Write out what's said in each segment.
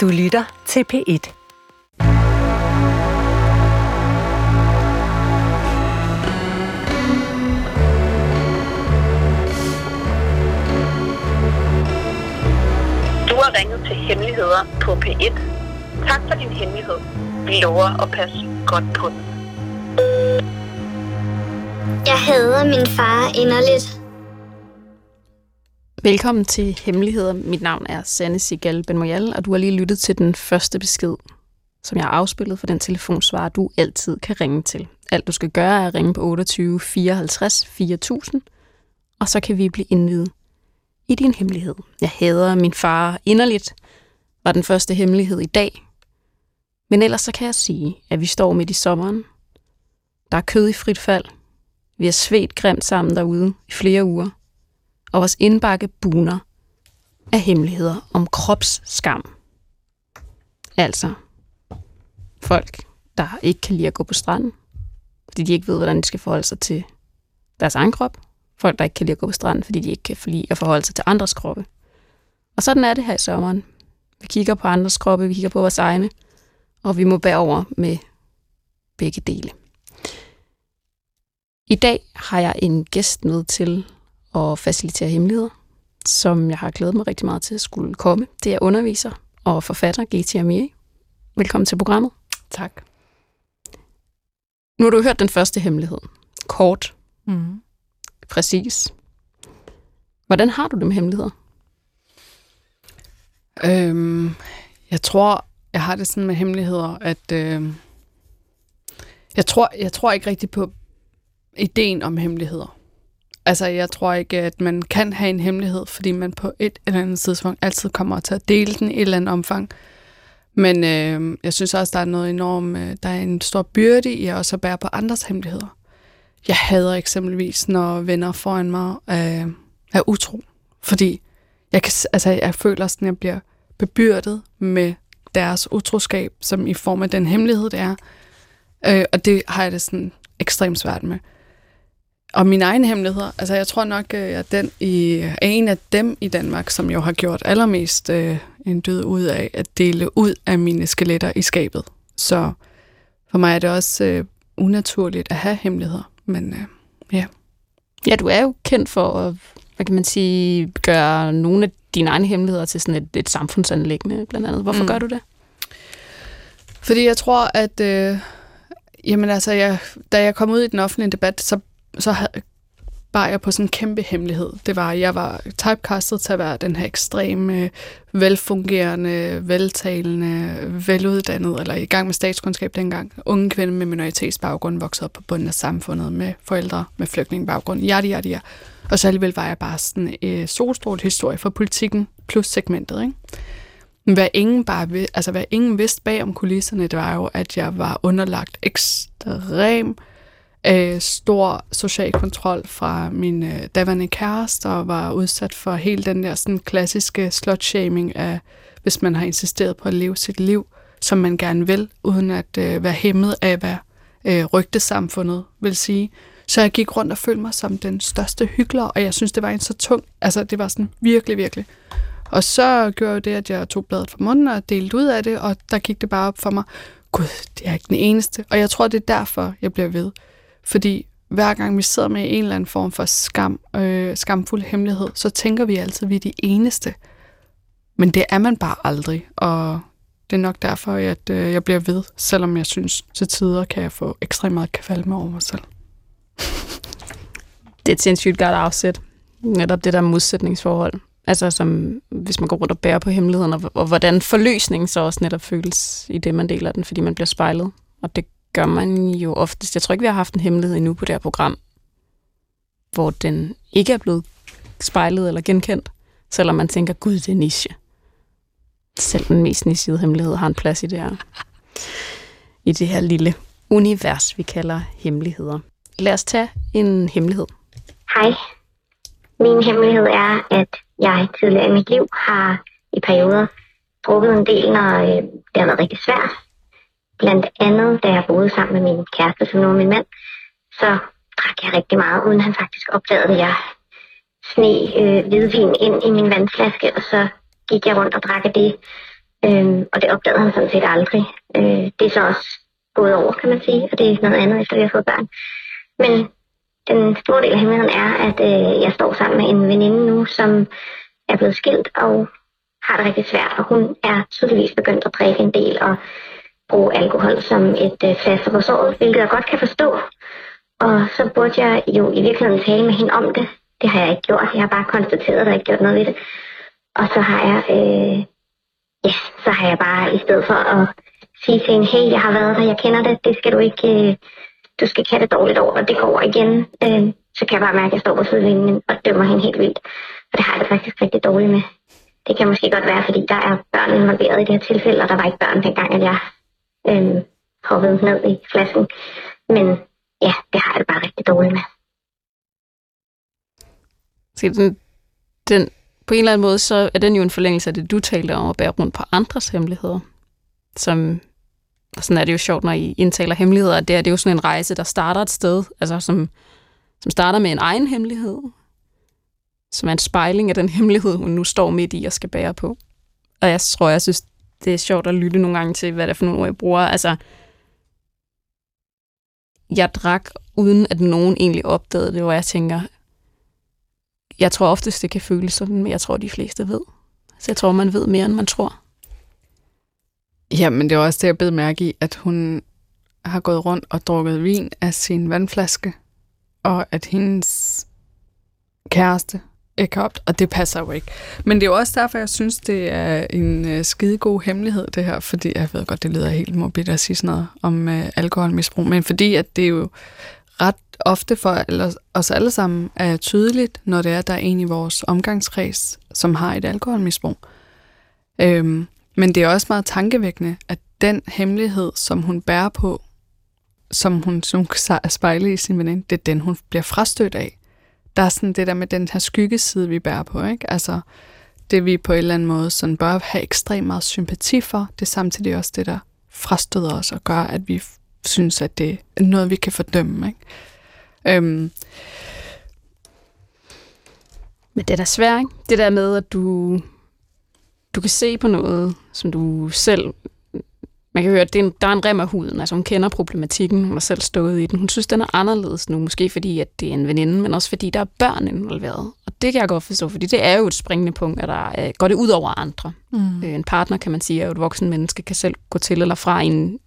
Du lytter til P1. Du har ringet til Hemmeligheder på P1. Tak for din hemmelighed. Vi lover at passe godt på den. Jeg hader min far inderligt. Velkommen til Hemmeligheder. Mit navn er Sanne Sigal Benmoyal, og du har lige lyttet til den første besked, som jeg har afspillet for den telefonsvar, du altid kan ringe til. Alt du skal gøre er at ringe på 28 54 4000, og så kan vi blive indvidet i din hemmelighed. Jeg hader min far inderligt, var den første hemmelighed i dag. Men ellers så kan jeg sige, at vi står midt i sommeren. Der er kød i frit fald. Vi har svedt grimt sammen derude i flere uger og vores indbakke buner af hemmeligheder om kropsskam. Altså, folk, der ikke kan lide at gå på stranden, fordi de ikke ved, hvordan de skal forholde sig til deres egen krop. Folk, der ikke kan lide at gå på stranden, fordi de ikke kan lide at forholde sig til andres kroppe. Og sådan er det her i sommeren. Vi kigger på andres kroppe, vi kigger på vores egne, og vi må bære over med begge dele. I dag har jeg en gæst med til og facilitere hemmeligheder, som jeg har glædet mig rigtig meget til at skulle komme. Det er underviser og forfatter G.T. Amiri. Velkommen til programmet. Tak. Nu har du hørt den første hemmelighed. Kort. Mm. Præcis. Hvordan har du det med hemmeligheder? Øhm, jeg tror, jeg har det sådan med hemmeligheder, at øh, jeg, tror, jeg tror ikke rigtig på ideen om hemmeligheder. Altså, jeg tror ikke, at man kan have en hemmelighed, fordi man på et eller andet tidspunkt altid kommer til at dele den i et eller andet omfang. Men øh, jeg synes også, der er noget enormt, øh, der er en stor byrde i at også bære på andres hemmeligheder. Jeg hader eksempelvis, når venner foran mig øh, er utro, fordi jeg, kan, altså, jeg føler sådan, at jeg bliver bebyrdet med deres utroskab, som i form af den hemmelighed, det er. Øh, og det har jeg det sådan ekstremt svært med. Og mine egne hemmeligheder, altså jeg tror nok, at jeg den i, er en af dem i Danmark, som jo har gjort allermest øh, en død ud af at dele ud af mine skeletter i skabet. Så for mig er det også øh, unaturligt at have hemmeligheder, men øh, ja. Ja, du er jo kendt for at, hvad kan man sige, gøre nogle af dine egne hemmeligheder til sådan et, et samfundsanlæggende, blandt andet. Hvorfor mm. gør du det? Fordi jeg tror, at øh, jamen altså, jeg, da jeg kom ud i den offentlige debat, så så bar jeg på sådan en kæmpe hemmelighed. Det var, at jeg var typecastet til at være den her ekstreme, velfungerende, veltalende, veluddannet, eller i gang med statskundskab dengang. Unge kvinde med minoritetsbaggrund voksede op på bunden af samfundet med forældre med flygtningebaggrund. Ja, ja, ja. Og så alligevel var jeg bare sådan en øh, solstrålet historie for politikken plus segmentet, ikke? hvad ingen, bare, altså, hvad ingen vidste bag om kulisserne, det var jo, at jeg var underlagt ekstrem øh, stor social kontrol fra min øh, daværende kæreste, og var udsat for hele den der sådan, klassiske slutshaming af, hvis man har insisteret på at leve sit liv, som man gerne vil, uden at øh, være hæmmet af, hvad øh, rygtesamfundet vil sige. Så jeg gik rundt og følte mig som den største hyggelig, og jeg synes, det var en så tung, altså det var sådan virkelig, virkelig. Og så gjorde jeg det, at jeg tog bladet fra munden og delte ud af det, og der gik det bare op for mig, gud, det er ikke den eneste. Og jeg tror, det er derfor, jeg bliver ved. Fordi hver gang vi sidder med en eller anden form for skam, øh, skamfuld hemmelighed, så tænker vi altid, at vi er de eneste. Men det er man bare aldrig, og det er nok derfor, at øh, jeg bliver ved, selvom jeg synes, til tider kan jeg få ekstremt meget kvalme over mig selv. Det er et sindssygt godt afsæt. Netop det der modsætningsforhold. Altså som, hvis man går rundt og bærer på hemmeligheden, og, og hvordan forløsningen så også netop føles i det, man deler den, fordi man bliver spejlet. Og det gør man jo oftest. Jeg tror ikke, vi har haft en hemmelighed endnu på det her program, hvor den ikke er blevet spejlet eller genkendt, selvom man tænker, gud, det er niche. Selv den mest nichede hemmelighed har en plads i det her, i det her lille univers, vi kalder hemmeligheder. Lad os tage en hemmelighed. Hej. Min hemmelighed er, at jeg tidligere i mit liv har i perioder drukket en del, når øh, det har været rigtig svært Blandt andet, da jeg boede sammen med min kæreste, som nu er min mand, så drak jeg rigtig meget, uden han faktisk opdagede, at jeg sne øh, hvidvin ind i min vandflaske, og så gik jeg rundt og drak det Øhm, og det opdagede han sådan set aldrig. Øh, det er så også gået over, kan man sige, og det er noget andet, efter vi har fået børn. Men den store del af hemmeligheden er, at øh, jeg står sammen med en veninde nu, som er blevet skilt og har det rigtig svært, og hun er tydeligvis begyndt at drikke en del og bruge alkohol som et øh, plaster på såret, hvilket jeg godt kan forstå. Og så burde jeg jo i virkeligheden tale med hende om det. Det har jeg ikke gjort. Jeg har bare konstateret, at der ikke gjort noget ved det. Og så har jeg, øh, ja, så har jeg bare i stedet for at sige til hende, hey, jeg har været der, jeg kender det, det skal du ikke, øh, du skal ikke have det dårligt over, det går igen. Øh, så kan jeg bare mærke, at jeg står på sidelinjen og dømmer hende helt vildt. Og det har jeg det faktisk rigtig dårligt med. Det kan måske godt være, fordi der er børn involveret i det her tilfælde, og der var ikke børn dengang, at jeg øh, proppet ned i flasken. Men ja, det har jeg det bare rigtig dårligt med. Så den, den, på en eller anden måde, så er den jo en forlængelse af det, du talte om, at bære rundt på andres hemmeligheder. Som, og sådan er det jo sjovt, når I indtaler hemmeligheder, det er, det er jo sådan en rejse, der starter et sted, altså som, som starter med en egen hemmelighed, som er en spejling af den hemmelighed, hun nu står midt i og skal bære på. Og jeg tror, jeg synes, det er sjovt at lytte nogle gange til, hvad det er for nogle ord, jeg bruger. Altså, jeg drak, uden at nogen egentlig opdagede det, hvor jeg tænker, jeg tror oftest, det kan føles sådan, men jeg tror, de fleste ved. Så jeg tror, man ved mere, end man tror. Ja, men det er også det, jeg bed mærke i, at hun har gået rundt og drukket vin af sin vandflaske, og at hendes kæreste Øh, ikke og det passer jo ikke. Men det er jo også derfor, jeg synes, det er en øh, skidegod hemmelighed, det her, fordi jeg ved godt, det lyder helt morbidt at sige sådan noget om øh, alkoholmisbrug, men fordi at det er jo ret ofte for os alle sammen er tydeligt, når det er, der er en i vores omgangskreds, som har et alkoholmisbrug. Øhm, men det er også meget tankevækkende, at den hemmelighed, som hun bærer på, som hun, som hun spejle i sin veninde, det er den, hun bliver frastødt af. Der er sådan det der med den her skyggeside, vi bærer på, ikke? Altså, det vi på en eller anden måde sådan bør have ekstremt meget sympati for, det er samtidig også det, der frastøder os og gør, at vi synes, at det er noget, vi kan fordømme, ikke? Øhm. Men det er da svært, ikke? Det der med, at du, du kan se på noget, som du selv... Man kan høre, at det er en, der er en rem af huden. Altså hun kender problematikken, hun har selv stået i den. Hun synes, den er anderledes nu, måske fordi, at det er en veninde, men også fordi, der er børn involveret. Og det kan jeg godt forstå, fordi det er jo et springende punkt, at der øh, går det ud over andre. Mm. Øh, en partner, kan man sige, er jo et voksen menneske, kan selv gå til eller fra en,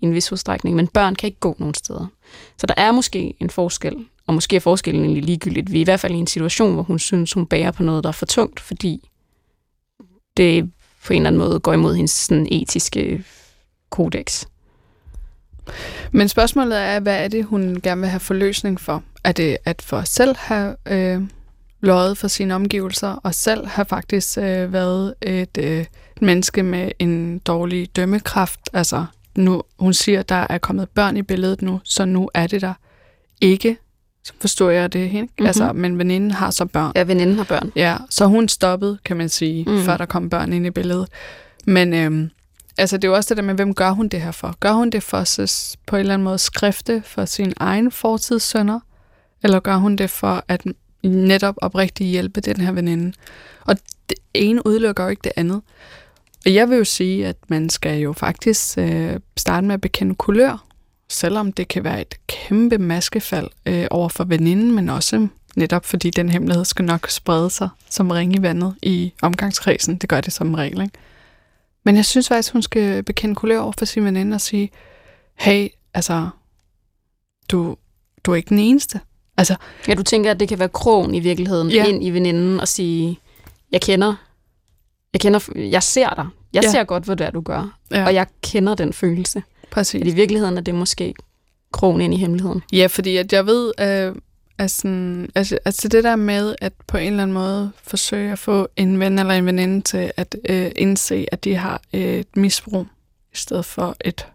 en vis udstrækning, men børn kan ikke gå nogen steder. Så der er måske en forskel, og måske er forskellen egentlig ligegyldigt. Vi er i hvert fald i en situation, hvor hun synes, hun bærer på noget, der er for tungt, fordi det på en eller anden måde går imod hendes sådan, etiske kodex. Men spørgsmålet er, hvad er det, hun gerne vil have forløsning for? Er det at for selv have øh, løjet for sine omgivelser, og selv have faktisk øh, været et øh, menneske med en dårlig dømmekraft, altså nu, hun siger, der er kommet børn i billedet nu, så nu er det der ikke. Så forstår jeg det, ikke? Mm-hmm. Altså, men veninden har så børn. Ja, veninden har børn. Ja, så hun stoppede, kan man sige, mm. før der kom børn ind i billedet. Men øhm, altså, det er jo også det der med, hvem gør hun det her for? Gør hun det for så på en eller anden måde skrifte for sin egen fortidssønder? Eller gør hun det for at netop oprigtigt hjælpe den her veninde? Og det ene udelukker jo ikke det andet. Og jeg vil jo sige, at man skal jo faktisk øh, starte med at bekende kulør, selvom det kan være et kæmpe maskefald øh, over for veninden, men også netop fordi den hemmelighed skal nok sprede sig som ring i vandet i omgangskredsen. Det gør det som regel, ikke? Men jeg synes faktisk, hun skal bekende kulør over for sin veninde og sige, hey, altså, du, du er ikke den eneste. Altså, ja, du tænker, at det kan være krogen i virkeligheden ja. ind i veninden og sige, jeg kender jeg, kender, jeg ser dig. Jeg ja. ser godt, hvad det er, du gør. Ja. Og jeg kender den følelse. Præcis. At i virkeligheden er det måske krogen ind i hemmeligheden. Ja, fordi at jeg ved, øh, altså, altså, altså det der med at på en eller anden måde forsøge at få en ven eller en veninde til at øh, indse, at de har øh, et misbrug, i stedet for et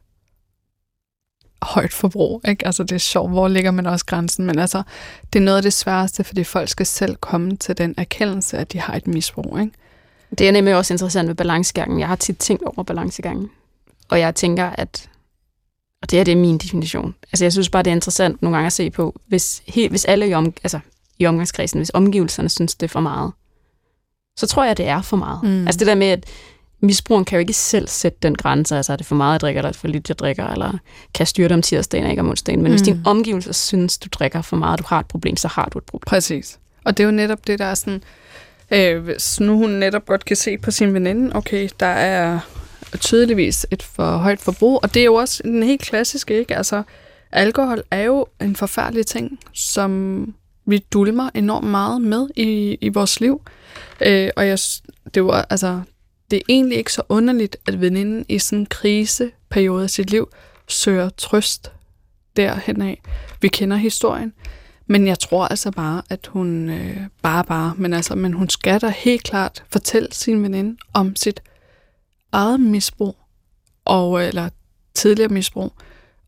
højt forbrug. Ikke? Altså det er sjovt, hvor ligger man også grænsen, men altså det er noget af det sværeste, fordi folk skal selv komme til den erkendelse, at de har et misbrug. Ikke? Det er nemlig også interessant med balancegangen. Jeg har tit tænkt over balancegangen. Og jeg tænker, at og det er det min definition. Altså jeg synes bare, det er interessant nogle gange at se på, hvis, helt, hvis alle i, om, altså, i omgangskredsen, hvis omgivelserne synes, det er for meget, så tror jeg, det er for meget. Mm. Altså det der med, at misbrugeren kan jo ikke selv sætte den grænse, altså er det for meget, jeg drikker, eller er for lidt, jeg drikker, eller kan styre det om tirsdagen ikke om onsdagen. Men mm. hvis din omgivelser synes, du drikker for meget, og du har et problem, så har du et problem. Præcis. Og det er jo netop det, der er sådan, øh, hvis nu hun netop godt kan se på sin veninde, okay, der er tydeligvis et for højt forbrug, og det er jo også en helt klassisk, ikke? Altså, alkohol er jo en forfærdelig ting, som vi dulmer enormt meget med i, i vores liv. Øh, og jeg, det, var, altså, det er egentlig ikke så underligt, at veninden i sådan en kriseperiode af sit liv søger trøst derhen af. Vi kender historien. Men jeg tror altså bare, at hun øh, bare bare, men altså, men hun skal da helt klart fortælle sin veninde om sit eget misbrug, og, øh, eller tidligere misbrug,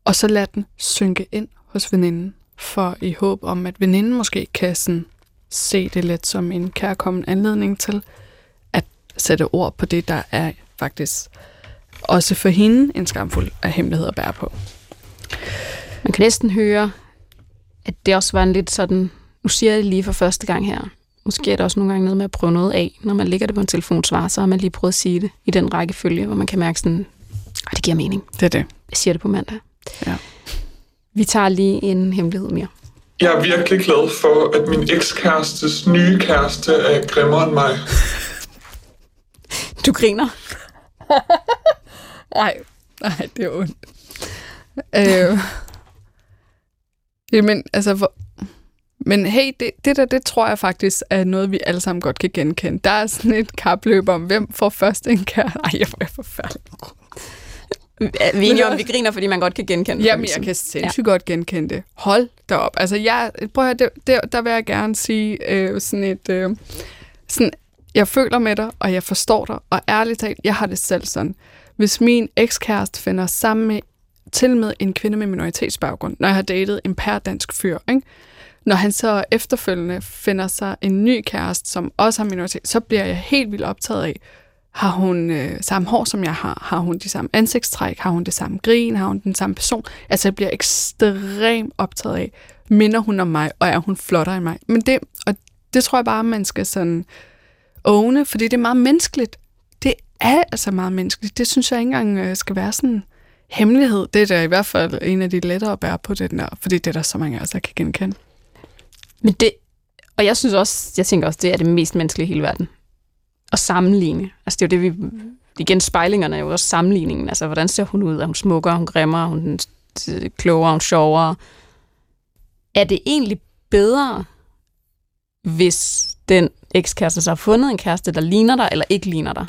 og så lade den synke ind hos veninden, for i håb om, at veninden måske kan sådan, se det lidt som en kærkommen anledning til at sætte ord på det, der er faktisk også for hende en skamfuld af hemmelighed at bære på. Man kan næsten høre, at det også var en lidt sådan, nu siger jeg det lige for første gang her, måske er der også nogle gange noget med at prøve noget af. Når man lægger det på en telefonsvar, så har man lige prøvet at sige det i den rækkefølge, hvor man kan mærke sådan, at det giver mening. Det er det. Jeg siger det på mandag. Ja. Vi tager lige en hemmelighed mere. Jeg er virkelig glad for, at min ekskærestes nye kæreste er grimmere end mig. Du griner. Nej, nej, det er ondt. øh, jamen, altså, hvor, men hey, det, det der, det tror jeg faktisk er noget, vi alle sammen godt kan genkende. Der er sådan et kapløb om, hvem får først en kæreste. Ej, jeg er forfærdelig. Vi er enige om, vi griner, fordi man godt kan genkende det. Jamen, jeg kan sindssygt ja. godt genkende det. Hold da op. Altså, jeg, prøv at høre, det, det, der vil jeg gerne sige øh, sådan et... Øh, sådan, jeg føler med dig, og jeg forstår dig, og ærligt talt, jeg har det selv sådan. Hvis min ekskæreste finder sammen med til med en kvinde med minoritetsbaggrund, når jeg har datet en pær dansk fyr, ikke? Når han så efterfølgende finder sig en ny kæreste, som også har minoritet, så bliver jeg helt vildt optaget af, har hun øh, samme hår, som jeg har? Har hun de samme ansigtstræk? Har hun det samme grin? Har hun den samme person? Altså, jeg bliver ekstremt optaget af, minder hun om mig, og er hun flottere end mig? Men det, og det tror jeg bare, man skal sådan åne, fordi det er meget menneskeligt. Det er altså meget menneskeligt. Det synes jeg ikke engang øh, skal være sådan hemmelighed. Det er da i hvert fald en af de lettere at bære på den der, fordi det er der så mange af os, der kan genkende. Men det, og jeg synes også, jeg tænker også, det er det mest menneskelige i hele verden. At sammenligne. Altså det er jo det, vi... Igen, spejlingerne er jo også sammenligningen. Altså, hvordan ser hun ud? Er hun smukkere? Er hun grimmere? Er hun øh, klogere? Er hun sjovere? Er det egentlig bedre, hvis den ekskæreste så har fundet en kæreste, der ligner dig, eller ikke ligner dig?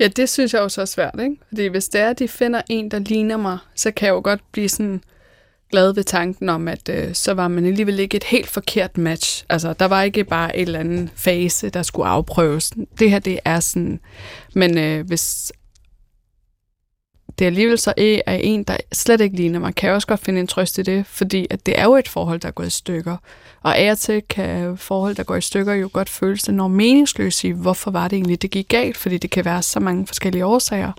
Ja, det synes jeg også er svært, ikke? Fordi hvis det er, at de finder en, der ligner mig, så kan jeg jo godt blive sådan glad ved tanken om, at øh, så var man alligevel ikke et helt forkert match. Altså, der var ikke bare en eller anden fase, der skulle afprøves. Det her, det er sådan... Men øh, hvis det alligevel så er en, der slet ikke ligner mig, kan jeg også godt finde en trøst i det, fordi at det er jo et forhold, der er gået i stykker. Og af og til kan forhold, der går i stykker, jo godt føles enormt meningsløse i, hvorfor var det egentlig, det gik galt, fordi det kan være så mange forskellige årsager.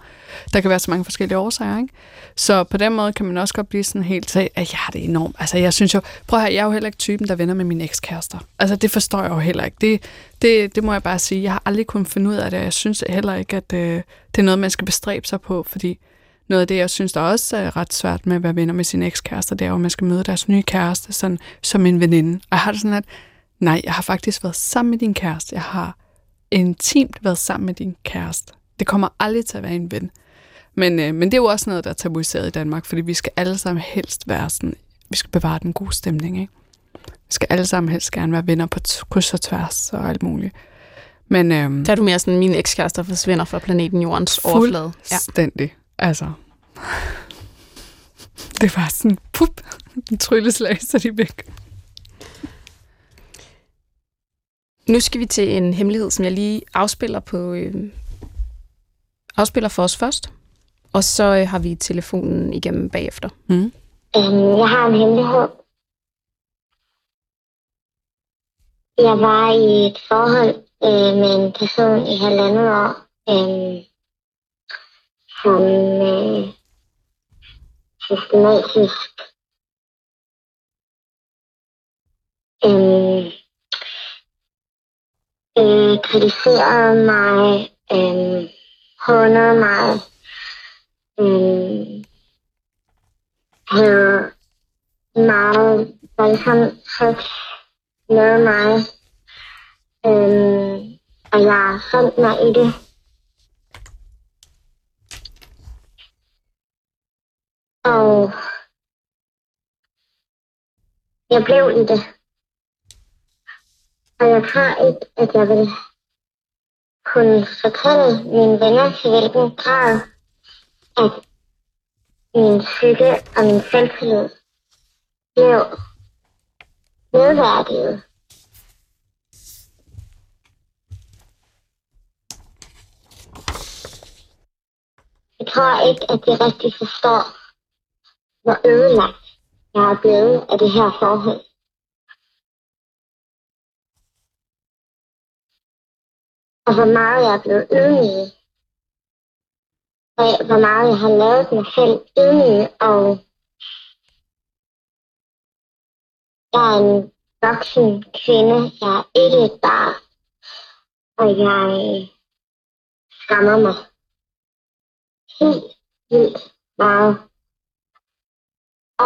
Der kan være så mange forskellige årsager, ikke? Så på den måde kan man også godt blive sådan helt til, at jeg har det enormt. Altså jeg synes jo, prøv at høre, jeg er jo heller ikke typen, der vender med mine ekskærester. Altså det forstår jeg jo heller ikke. Det, det, det må jeg bare sige. Jeg har aldrig kunnet finde ud af det, jeg synes heller ikke, at øh, det er noget, man skal bestræbe sig på, fordi noget af det, jeg synes, der også er ret svært med at være venner med sine ekskærester, det er jo, at man skal møde deres nye kæreste sådan, som en veninde. Og jeg har det sådan, at nej, jeg har faktisk været sammen med din kæreste. Jeg har intimt været sammen med din kæreste. Det kommer aldrig til at være en ven. Men, øh, men det er jo også noget, der er tabuiseret i Danmark, fordi vi skal alle sammen helst være sådan, vi skal bevare den gode stemning, ikke? Vi skal alle sammen helst gerne være venner på kryds og tværs og alt muligt. Men, øhm, der er du mere sådan, min ekskærester forsvinder fra planeten Jordens overflade. Fuldstændig. Ja. Altså, det var sådan, pup, en trylleslag, så de væk. Nu skal vi til en hemmelighed, som jeg lige afspiller på øh, afspiller for os først. Og så øh, har vi telefonen igennem bagefter. Mm. Øhm, jeg har en hemmelighed. Jeg var i et forhold øh, med en person i halvandet år, øh, som øh, systematisk øhm, øh, øh, kritiserede mig, øh, hånede mig, øh, havde meget voldsomt sex med mig, øh, og jeg fandt mig i det. Og jeg blev i det. Og jeg tror ikke, at jeg vil kunne fortælle mine venner til hvilken grad, at min psyke og min selvtillid blev nedværdiget. Jeg tror ikke, at de rigtig forstår, hvor ødelagt jeg er blevet af det her forhold. Og hvor meget jeg er blevet ydmyg. Af, hvor meget jeg har lavet mig selv ydmyg. Og jeg er en voksen kvinde. Jeg er ikke et barn. Og jeg øh, skammer mig helt vildt meget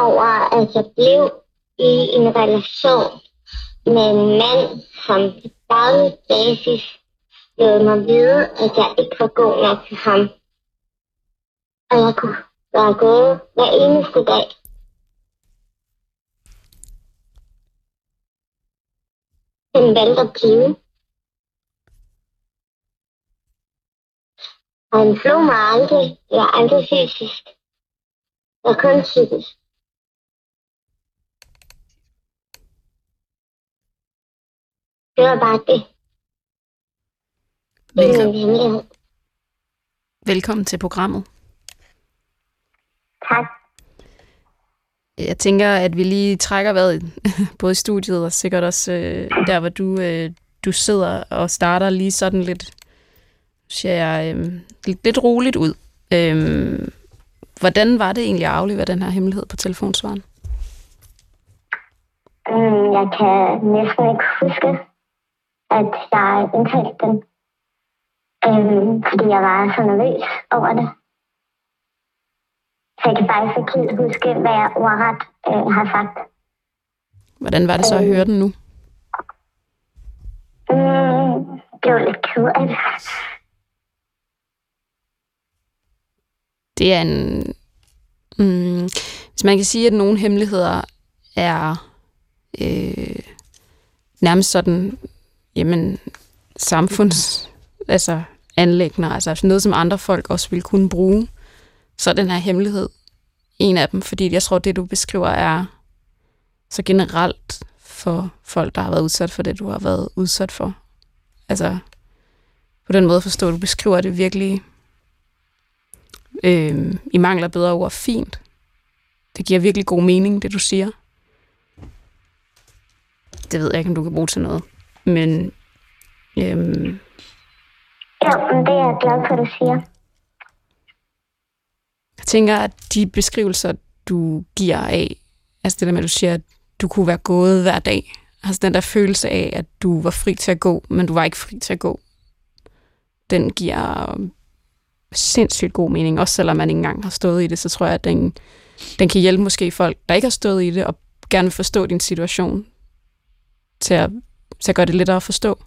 over, at jeg blev i en relation med en mand, som på daglig basis lod mig vide, at jeg ikke var god nok til ham. Og jeg kunne være gået hver eneste dag. Den valgte at blive. Og han slog mig aldrig. Jeg er aldrig fysisk. Jeg er kun psykisk. Det var bare det. Det Velkommen, velkommen til programmet. Tak. Jeg tænker, at vi lige trækker vejret, både i studiet og sikkert også øh, der, hvor du, øh, du sidder og starter lige sådan lidt, siger jeg, øh, lidt, lidt roligt ud. Øh, hvordan var det egentlig at aflevere den her hemmelighed på telefonsvaren? Mm, jeg kan næsten ikke huske, at jeg indtalte den. Øhm, fordi jeg var så nervøs over det. Så jeg kan faktisk ikke helt huske, hvad jeg ordret øh, har sagt. Hvordan var det så at høre den nu? Mm, det var lidt ked af det. Det er en... Mm, hvis man kan sige, at nogle hemmeligheder er øh, nærmest sådan, jamen, samfunds altså, anlægner, altså noget, som andre folk også ville kunne bruge, så er den her hemmelighed en af dem, fordi jeg tror, det du beskriver er så generelt for folk, der har været udsat for det, du har været udsat for. Altså, på den måde forstår du beskriver det virkelig øh, i mangler bedre ord fint. Det giver virkelig god mening, det du siger. Det ved jeg ikke, om du kan bruge til noget. Men øhm, Ja, men det er jeg glad for, at du siger. jeg tænker, at de beskrivelser, du giver af, altså det der med, at du siger, at du kunne være gået hver dag, altså den der følelse af, at du var fri til at gå, men du var ikke fri til at gå, den giver sindssygt god mening, også selvom man ikke engang har stået i det, så tror jeg, at den, den kan hjælpe måske folk, der ikke har stået i det, og gerne vil forstå din situation, til at, så gør det lettere at forstå.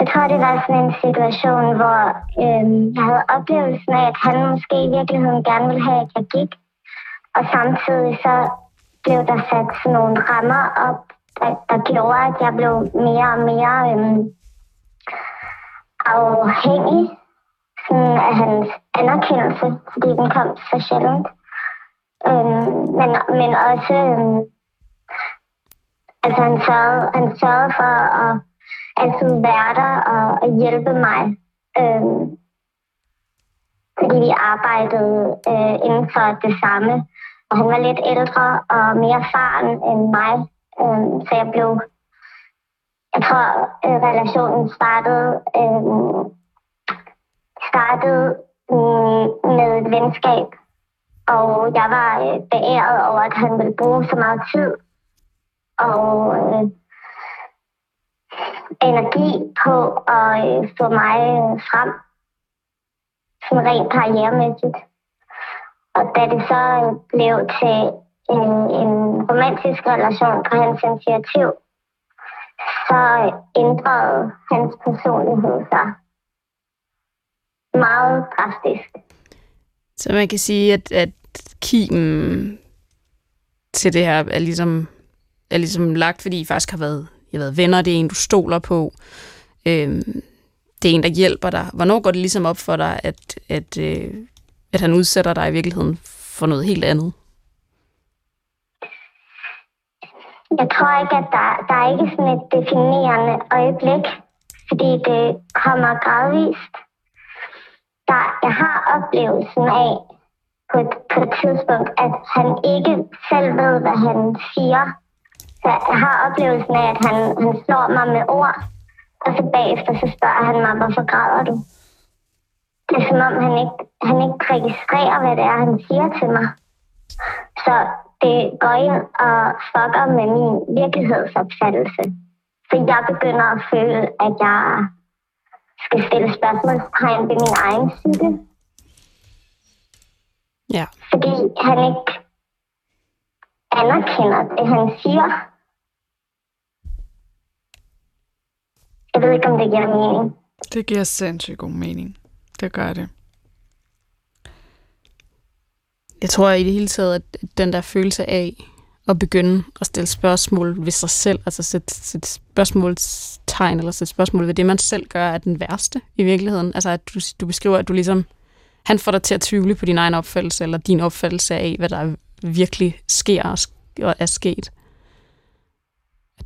Jeg tror, det var sådan en situation, hvor øh, jeg havde oplevelsen af, at han måske i virkeligheden gerne ville have, at jeg gik. Og samtidig så blev der sat sådan nogle rammer op, der, der gjorde, at jeg blev mere og mere øh, afhængig sådan af hans anerkendelse, fordi den kom så sjældent. Øhm, men, men også, øhm, altså han sørgede, han sørgede for at altid være der og, og hjælpe mig. Øhm, fordi vi arbejdede øh, inden for det samme. Og han var lidt ældre og mere erfaren end mig. Øhm, så jeg blev... Jeg tror, øh, relationen startede, øh, startede øh, med et venskab. Og jeg var øh, beæret over, at han ville bruge så meget tid. Og øh, energi på at øh, få mig øh, frem. Sådan rent karrieremæssigt. Og da det så blev til en, en romantisk relation på hans initiativ, så ændrede hans personlighed sig meget drastisk. Så man kan sige, at, at kimen til det her er ligesom, er ligesom lagt, fordi I faktisk har været, I har været venner, det er en, du stoler på. Øhm, det er en, der hjælper dig. Hvornår går det ligesom op for dig, at, at, øh, at han udsætter dig i virkeligheden for noget helt andet? Jeg tror ikke, at der, der er ikke sådan et definerende øjeblik, fordi det kommer gradvist. Der, jeg har oplevelsen af på et, på et tidspunkt, at han ikke selv ved, hvad han siger. Så jeg har oplevelsen af, at han, han slår mig med ord, og så bagefter så spørger han mig, hvorfor græder du? Det er som om, han ikke, han ikke registrerer, hvad det er, han siger til mig. Så det går ind og fucker med min virkelighedsopfattelse. Så jeg begynder at føle, at jeg skal stille spørgsmålstegn ved min egen psyke. Ja. Fordi han ikke anerkender det, han siger. Jeg ved ikke, om det giver mening. Det giver sindssygt god mening. Det gør det. Jeg tror i det hele taget, at den der følelse af at begynde at stille spørgsmål ved sig selv, altså sætte, sætte spørgsmålstegn eller sætte spørgsmål ved det, man selv gør, er den værste i virkeligheden. Altså at du, du beskriver, at du ligesom, han får dig til at tvivle på din egen opfattelse, eller din opfattelse af, hvad der virkelig sker og er sket.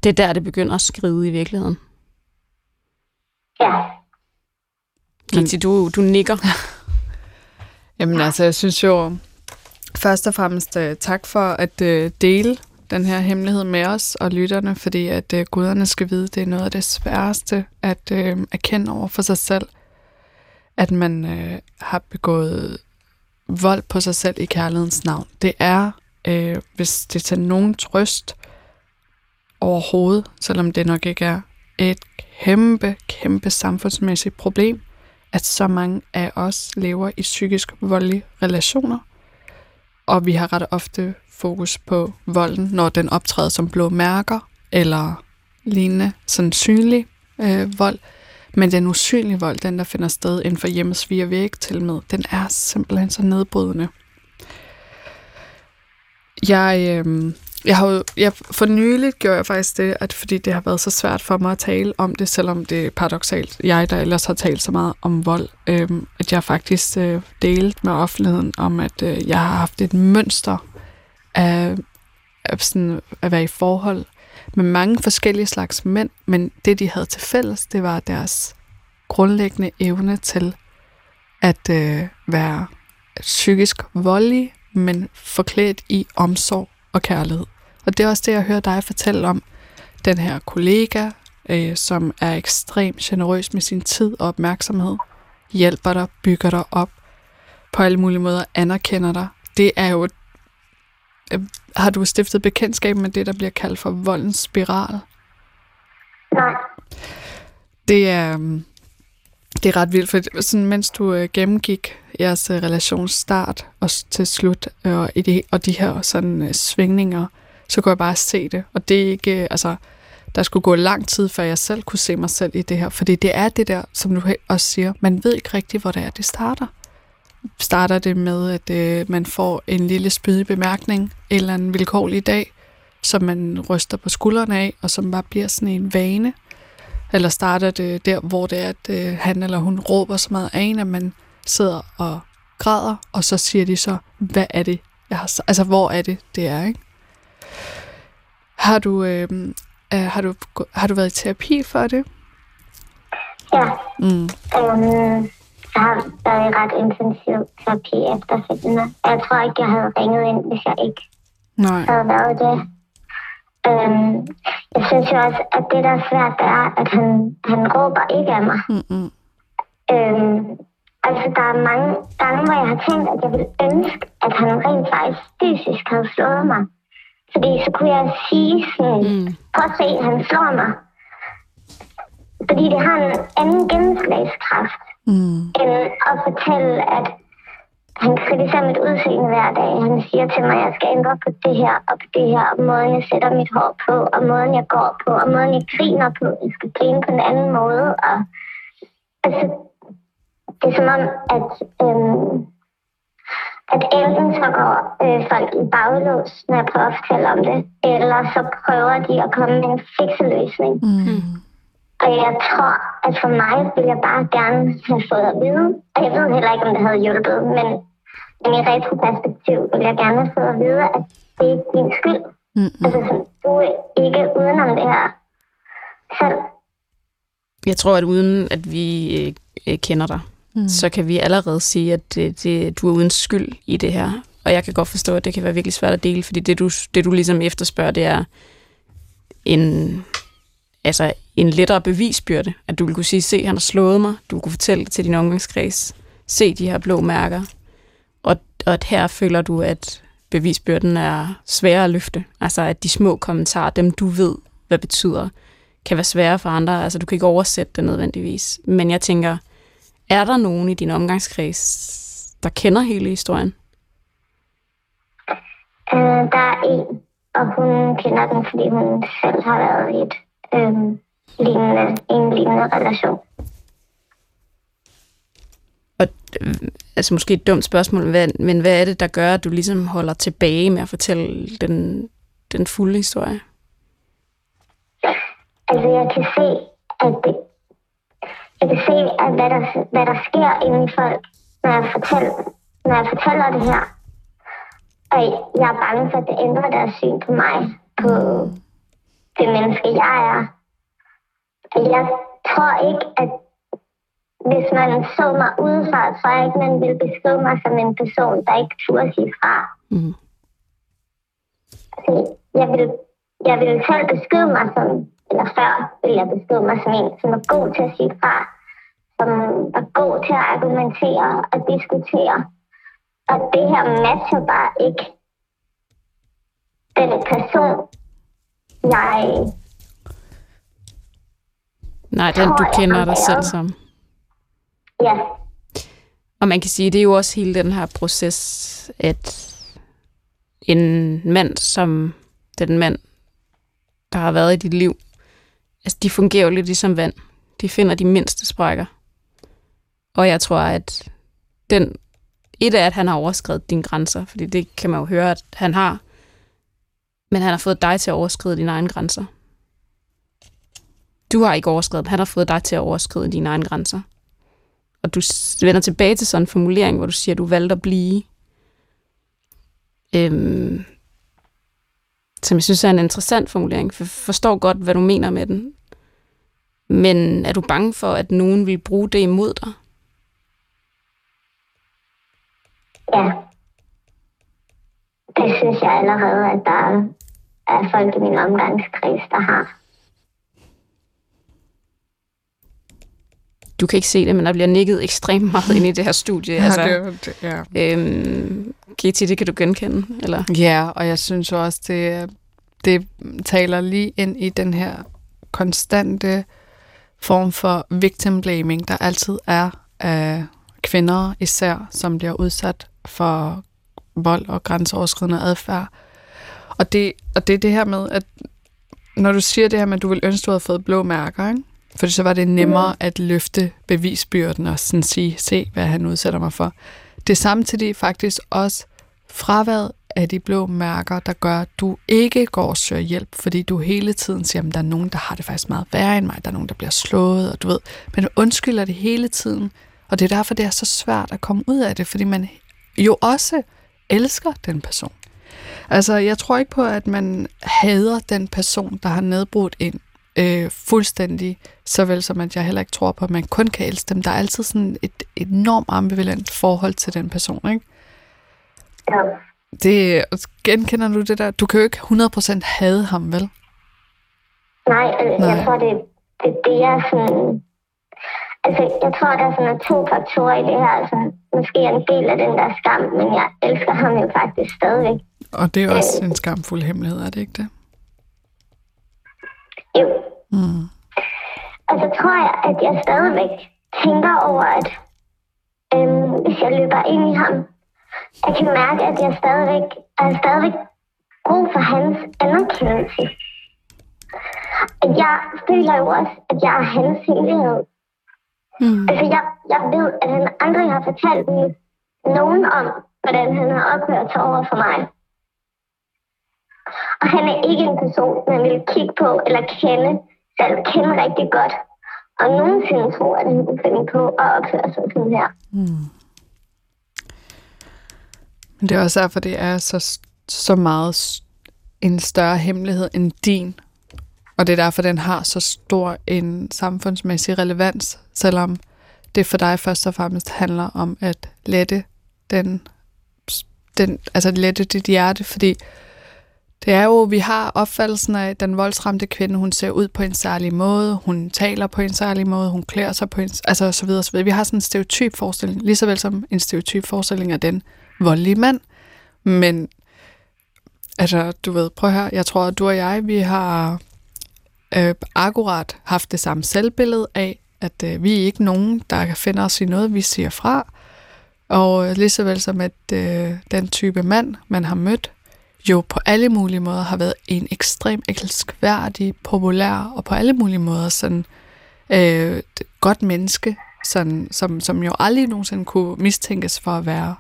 Det er der, det begynder at skride i virkeligheden. Ja, Giti, du, du nikker. Jamen altså, jeg synes jo først og fremmest uh, tak for at uh, dele den her hemmelighed med os og lytterne, fordi at øh, guderne skal vide, det er noget af det sværeste at øh, erkende over for sig selv, at man øh, har begået vold på sig selv i kærlighedens navn. Det er, øh, hvis det til nogen trøst overhovedet, selvom det nok ikke er et kæmpe, kæmpe samfundsmæssigt problem, at så mange af os lever i psykisk voldelige relationer, og vi har ret ofte fokus på volden, når den optræder som blå mærker eller lignende sådan synlig øh, vold. Men den usynlige vold, den der finder sted inden for hjemmets fire væg til med, den er simpelthen så nedbrydende. Jeg, øh, jeg har jo, jeg, for nyligt gjorde jeg faktisk det, at fordi det har været så svært for mig at tale om det, selvom det er paradoxalt. Jeg, der ellers har talt så meget om vold, øh, at jeg faktisk øh, delt med offentligheden om, at øh, jeg har haft et mønster af, af sådan, at være i forhold med mange forskellige slags mænd, men det, de havde til fælles, det var deres grundlæggende evne til at øh, være psykisk voldelig, men forklædt i omsorg og kærlighed. Og det er også det, jeg hører dig fortælle om. Den her kollega, øh, som er ekstremt generøs med sin tid og opmærksomhed, hjælper dig, bygger dig op, på alle mulige måder anerkender dig. Det er jo... Øh, har du stiftet bekendtskab med det, der bliver kaldt for voldens spiral? nej. Det er, øhm, det er ret vildt, for sådan, mens du øh, gennemgik jeres øh, relationsstart og til slut, øh, og, i det, og de her sådan øh, svingninger, så kunne jeg bare se det. Og det er ikke, øh, altså, der skulle gå lang tid, før jeg selv kunne se mig selv i det her. Fordi det er det der, som du også siger, man ved ikke rigtigt, hvor det er, det starter. Starter det med, at øh, man får en lille spydig bemærkning en eller anden vilkårlig dag, som man ryster på skuldrene af, og som bare bliver sådan en vane. Eller starter det der, hvor det er, at øh, han eller hun råber så meget af en, at man sidder og græder, og så siger de så, hvad er det, jeg har Altså, hvor er det, det er, ikke? Har du, øh, øh, har du, har du været i terapi for det? Ja, Mm. øhm, jeg har været i ret intensiv terapi efterfølgende. Jeg tror ikke, jeg havde ringet ind, hvis jeg ikke Nej. havde været det. Øhm, jeg synes jo også, at det, der er svært, det er, at han, han råber ikke af mig. Mm-mm. Øhm, altså, der er mange gange, hvor jeg har tænkt, at jeg ville ønske, at han rent faktisk fysisk havde slået mig. Fordi så kunne jeg sige sådan, Mm. prøv at se, han slår mig. fordi det har en anden gennemslagskraft, Mm. At fortælle, at han kritiserer mit udseende hver dag. Han siger til mig, at jeg skal ændre på det her og på det her, og måden jeg sætter mit hår på, og måden jeg går på, og måden jeg griner på. Jeg skal grine på en anden måde. Og, altså, det er som om, at, øhm, at enten så går øh, folk i baglås, når jeg prøver at fortælle om det, eller så prøver de at komme med en fikseløsning. Mm. Og jeg tror, at for mig ville jeg bare gerne have fået at vide, og jeg ved heller ikke, om det havde hjulpet, men, men i retroperspektiv ville jeg gerne have fået at vide, at det ikke er din skyld. Mm. Altså, du er ikke udenom det her selv. Jeg tror, at uden at vi øh, kender dig, mm. så kan vi allerede sige, at det, det, du er uden skyld i det her. Og jeg kan godt forstå, at det kan være virkelig svært at dele, fordi det du, det, du ligesom efterspørger, det er en, altså en lettere bevisbyrde. At du vil kunne sige, se, han har slået mig. Du vil kunne fortælle det til din omgangskreds. Se de her blå mærker. Og, og at her føler du, at bevisbyrden er sværere at løfte. Altså at de små kommentarer, dem du ved, hvad betyder, kan være svære for andre. Altså du kan ikke oversætte det nødvendigvis. Men jeg tænker, er der nogen i din omgangskreds, der kender hele historien? Øh, der er en, og hun kender den, fordi hun selv har været i et øh, lignende, en lignende relation. Og, øh, altså måske et dumt spørgsmål, men hvad er det, der gør, at du ligesom holder tilbage med at fortælle den, den fulde historie? Altså, jeg kan se, at det, jeg kan se, at hvad der, hvad der sker inde i folk, når jeg, fortæller, når jeg fortæller det her. Og jeg er bange for, at det ændrer deres syn på mig, på det menneske, jeg er. Jeg tror ikke, at hvis man så mig udefra, så tror jeg ikke, man ville beskrive mig som en person, der ikke turde sige fra. Mm. Altså, jeg vil, jeg vil selv beskrive mig som, eller før vil jeg beskrive mig som en, som er god til at sige fra, som er god til at argumentere og diskutere. Og det her matcher bare ikke den person, jeg Nej, den du kender dig selv som. ja, Og man kan sige, det er jo også hele den her proces, at en mand som den mand, der har været i dit liv, altså de fungerer jo lidt ligesom vand. De finder de mindste sprækker. Og jeg tror, at den, et er, at han har overskrevet dine grænser, fordi det kan man jo høre, at han har. Men han har fået dig til at overskride dine egne grænser. Du har ikke overskrevet dem. Han har fået dig til at overskride dine egne grænser. Og du vender tilbage til sådan en formulering, hvor du siger, at du valgte at blive. Øhm, som jeg synes er en interessant formulering, for forstår godt, hvad du mener med den. Men er du bange for, at nogen vil bruge det imod dig? ja. Det synes jeg allerede, at der er folk i min omgangskreds, der har. Du kan ikke se det, men der bliver nikket ekstremt meget ind i det her studie. Ja, altså, det, ja. øhm, Kitty, det kan du genkende, eller? Ja, og jeg synes også, det, det taler lige ind i den her konstante form for victim blaming, der altid er af kvinder især, som bliver udsat for vold og grænseoverskridende adfærd. Og det, og det er det her med, at når du siger det her med, at du vil ønske, du havde fået blå mærker, ikke? For så var det nemmere at løfte bevisbyrden og sådan sige, se hvad han udsætter mig for. Det er samtidig faktisk også fraværet af de blå mærker, der gør, at du ikke går og søger hjælp, fordi du hele tiden siger, at der er nogen, der har det faktisk meget værre end mig, der er nogen, der bliver slået, og du ved, men du undskylder det hele tiden, og det er derfor, det er så svært at komme ud af det, fordi man jo også elsker den person. Altså, jeg tror ikke på, at man hader den person, der har nedbrudt en øh, fuldstændig, så vel som at jeg heller ikke tror på, at man kun kan elske dem. Der er altid sådan et enormt ambivalent forhold til den person, ikke? Ja. Det, genkender du det der? Du kan jo ikke 100% hade ham, vel? Nej, øh, Nej. jeg tror, det, det, det er sådan... Altså, jeg tror, der er sådan to faktorer i det her. Altså, måske er en del af den der skam, men jeg elsker ham jo faktisk stadigvæk. Og det er også en skamfuld hemmelighed, er det ikke det? Jo. Mm. Og så tror jeg, at jeg stadigvæk tænker over, at øhm, hvis jeg løber ind i ham, jeg kan mærke, at jeg stadigvæk er stadigvæk brug for hans anerkendelse. At jeg føler jo også, at jeg er hans hemmelighed. Mm. Altså, jeg, jeg ved, at han aldrig har fortalt nogen om, hvordan han har opført sig over for mig. Og han er ikke en person, man vil kigge på eller kende, selv kende rigtig godt. Og nogensinde tror, at han kunne finde på at opføre sig sådan her. Mm. Men det er også derfor, det er så, så meget en større hemmelighed end din. Og det er derfor, den har så stor en samfundsmæssig relevans, selvom det for dig først og fremmest handler om at lette den, den altså lette dit hjerte, fordi det er jo, vi har opfattelsen af, at den voldsramte kvinde, hun ser ud på en særlig måde, hun taler på en særlig måde, hun klæder sig på en, altså så videre, så videre. Vi har sådan en stereotyp forestilling, lige så vel som en stereotyp forestilling af den voldelige mand. Men, altså, du ved, prøv her, jeg tror, at du og jeg, vi har øh, akkurat haft det samme selvbillede af, at øh, vi er ikke nogen, der kan finde os i noget, vi siger fra. Og øh, lige så vel som at øh, den type mand, man har mødt, jo på alle mulige måder har været en ekstrem elskværdig, populær og på alle mulige måder sådan øh, godt menneske, sådan, som, som jo aldrig nogensinde kunne mistænkes for at være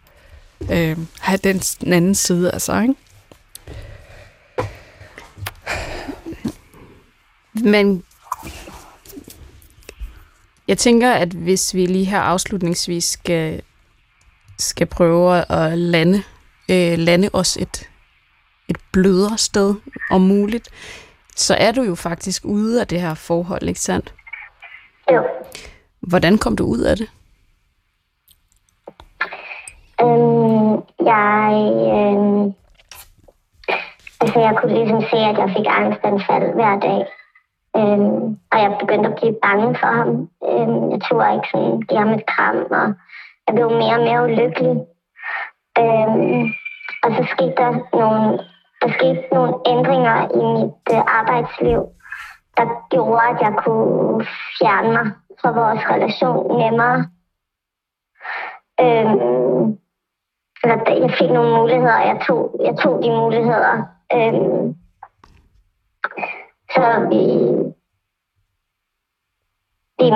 øh, have den, den anden side af sig. Ikke? Men jeg tænker, at hvis vi lige her afslutningsvis skal, skal prøve at lande, øh, lande os et, et blødere sted om muligt, så er du jo faktisk ude af det her forhold, ikke sandt? Jo. Hvordan kom du ud af det? Øhm, jeg, øhm, altså jeg kunne ligesom se, at jeg fik angstanfald hver dag. Øhm, og jeg begyndte at blive bange for ham. Øhm, jeg turde ikke sådan give ham et kram, og jeg blev mere og mere ulykkelig. Øhm, og så skete der nogle, der skete nogle ændringer i mit øh, arbejdsliv, der gjorde, at jeg kunne fjerne mig fra vores relation nemmere. Øhm, eller jeg fik nogle muligheder, og jeg tog, jeg tog de muligheder. Øhm, så vi, vi,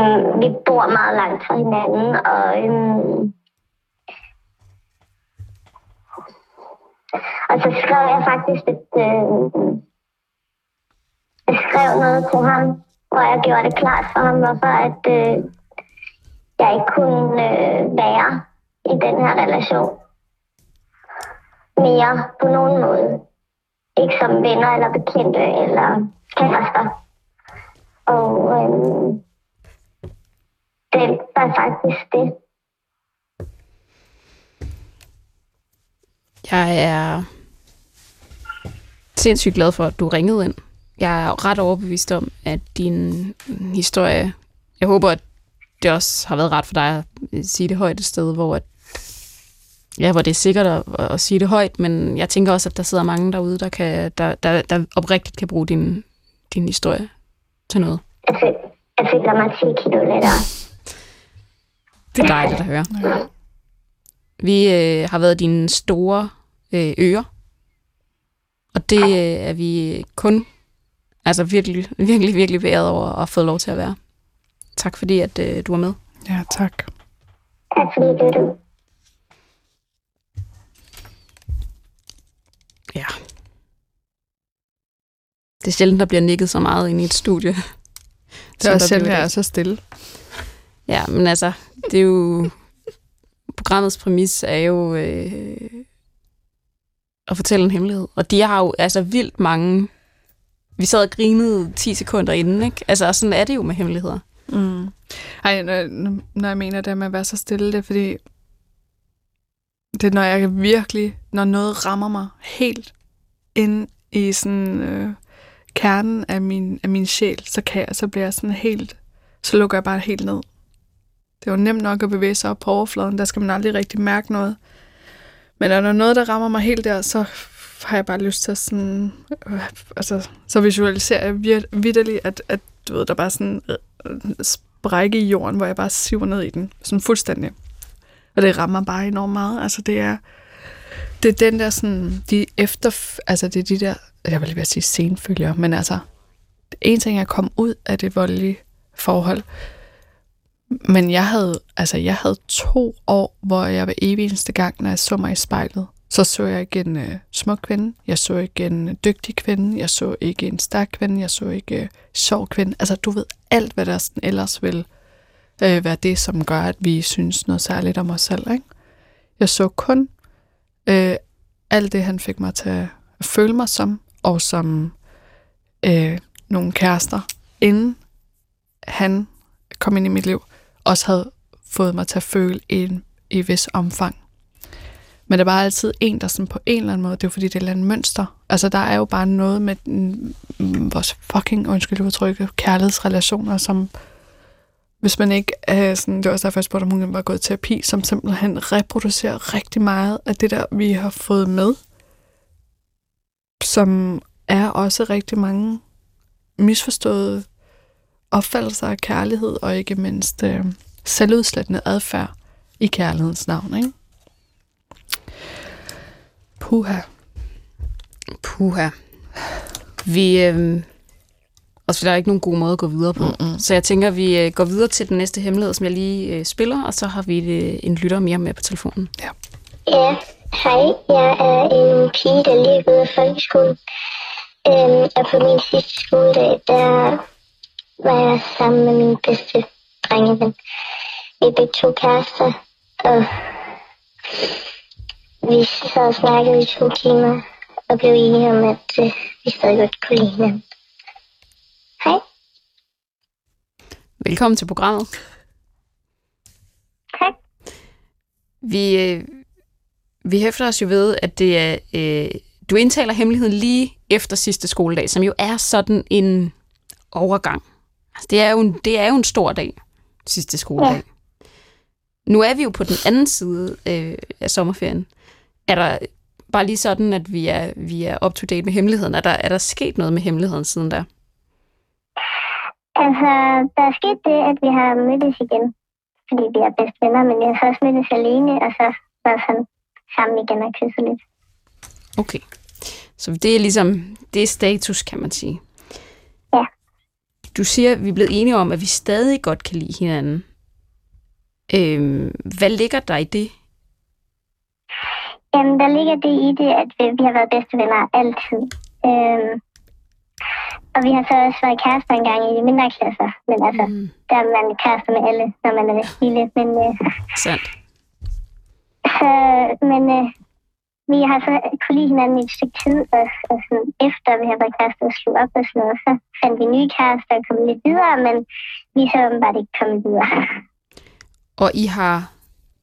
vi bor meget langt fra hinanden, og øhm, Altså, og så skrev jeg faktisk et, øh, jeg skrev noget til ham, hvor jeg gjorde det klart for ham, hvorfor at, øh, jeg ikke kunne øh, være i den her relation mere på nogen måde. Ikke som venner eller bekendte eller kærester. Og øh, det var faktisk det. Jeg er sindssygt glad for, at du ringede ind. Jeg er ret overbevist om, at din historie, jeg håber, at det også har været ret for dig at sige det højt et sted, hvor at ja, hvor det er sikkert at, at sige det højt, men jeg tænker også, at der sidder mange derude, der, kan, der, der, der oprigtigt kan bruge din, din historie til noget. Jeg føler mig 10 kilo lettere. Det er dejligt at høre. Vi øh, har været dine store øh, ører, og det øh, er vi kun altså virkelig, virkelig, virkelig beæret over at få lov til at være. Tak fordi, at øh, du var med. Ja, tak. Tak fordi du Ja. Det er sjældent, der bliver nikket så meget ind i et studie. Det er også sjældent, at jeg er så stille. Ja, men altså, det er jo... Programmets præmis er jo øh, at fortælle en hemmelighed. Og de har jo altså vildt mange... Vi sad og grinede 10 sekunder inden, ikke? Altså, sådan er det jo med hemmeligheder. Mm. Ej, når, når jeg mener det med at være så stille, det er fordi, det er, når jeg virkelig, når noget rammer mig helt ind i sådan øh, kernen af min, af min sjæl, så, kan jeg, så bliver jeg sådan helt, så lukker jeg bare helt ned. Det er jo nemt nok at bevæge sig op på overfladen, der skal man aldrig rigtig mærke noget. Men når der er noget, der rammer mig helt der, så har jeg bare lyst til at sådan, øh, altså, så visualiserer jeg vidderligt, at, at du ved, der bare sådan, øh, sprække i jorden, hvor jeg bare siver ned i den. Sådan fuldstændig. Og det rammer bare enormt meget. Altså det er, det er den der sådan, de efter, altså det er de der, jeg vil lige sige senfølger, men altså, en ting er at komme ud af det voldelige forhold, men jeg havde, altså jeg havde to år, hvor jeg var evig eneste gang, når jeg så mig i spejlet, så så jeg ikke en uh, smuk kvinde, jeg så ikke en øh, dygtig kvinde, jeg så ikke en stærk kvinde, jeg så ikke uh, sjov kvinde. Altså du ved alt, hvad der sådan ellers vil uh, være det, som gør, at vi synes noget særligt om os selv. Ikke? Jeg så kun uh, alt det, han fik mig til at føle mig som, og som uh, nogle kærester, inden han kom ind i mit liv, også havde fået mig til at føle en, i vis omfang. Men der var altid en, der sådan på en eller anden måde, det er jo fordi, det er et eller andet mønster. Altså, der er jo bare noget med den, mm, vores fucking, undskyld udtrykket, kærlighedsrelationer, som hvis man ikke øh, sådan, det var også derfor, jeg spurgte, om hun var gået i terapi, som simpelthen reproducerer rigtig meget af det der, vi har fået med, som er også rigtig mange misforståede opfattelser af kærlighed, og ikke mindst øh, selvudslættende adfærd i kærlighedens navn, ikke? Puha. Puha. Vi, øh, også der er ikke nogen god måde at gå videre på. Mm-mm. Så jeg tænker, at vi øh, går videre til den næste hemmelighed, som jeg lige øh, spiller, og så har vi øh, en lytter mere med på telefonen. Ja. Ja, hej. Jeg er en pige, der lige er gået af folkeskolen. Øhm, og på min sidste skoledag, der var jeg sammen med min bedste drengeven. Vi er begge to kærester, og vi sad og snakkede i to timer, og blev enige om, at øh, vi stadig godt kunne lide hinanden. Hej. Velkommen til programmet. Tak. Vi, øh, vi hæfter os jo ved, at det er, øh, du indtaler hemmeligheden lige efter sidste skoledag, som jo er sådan en overgang. Altså, det, er jo en, det er jo en stor dag, sidste skoledag. Ja. Nu er vi jo på den anden side øh, af sommerferien. Er der bare lige sådan, at vi er, vi er up to date med hemmeligheden? Er der, er der sket noget med hemmeligheden siden der? Altså, der er sket det, at vi har mødtes igen. Fordi vi er bedste venner, men jeg har først mødtes alene, og så været sådan sammen igen og kysset lidt. Okay. Så det er ligesom, det er status, kan man sige. Du siger, at vi er blevet enige om, at vi stadig godt kan lide hinanden. Øhm, hvad ligger der i det? Jamen, der ligger det i det, at vi, vi har været bedste venner altid. Øhm, og vi har så også været kærester en gang i de mindre klasser. Men altså, mm. der er man kærester med alle, når man er lille. Men, øh, Sandt. så, men øh, vi har så kunne lide hinanden i et stykke tid, og, og sådan, efter vi har været kærester og slog op og sådan noget, så fandt vi nye kærester og kom lidt videre, men vi så åbenbart ikke kommet videre. Og I har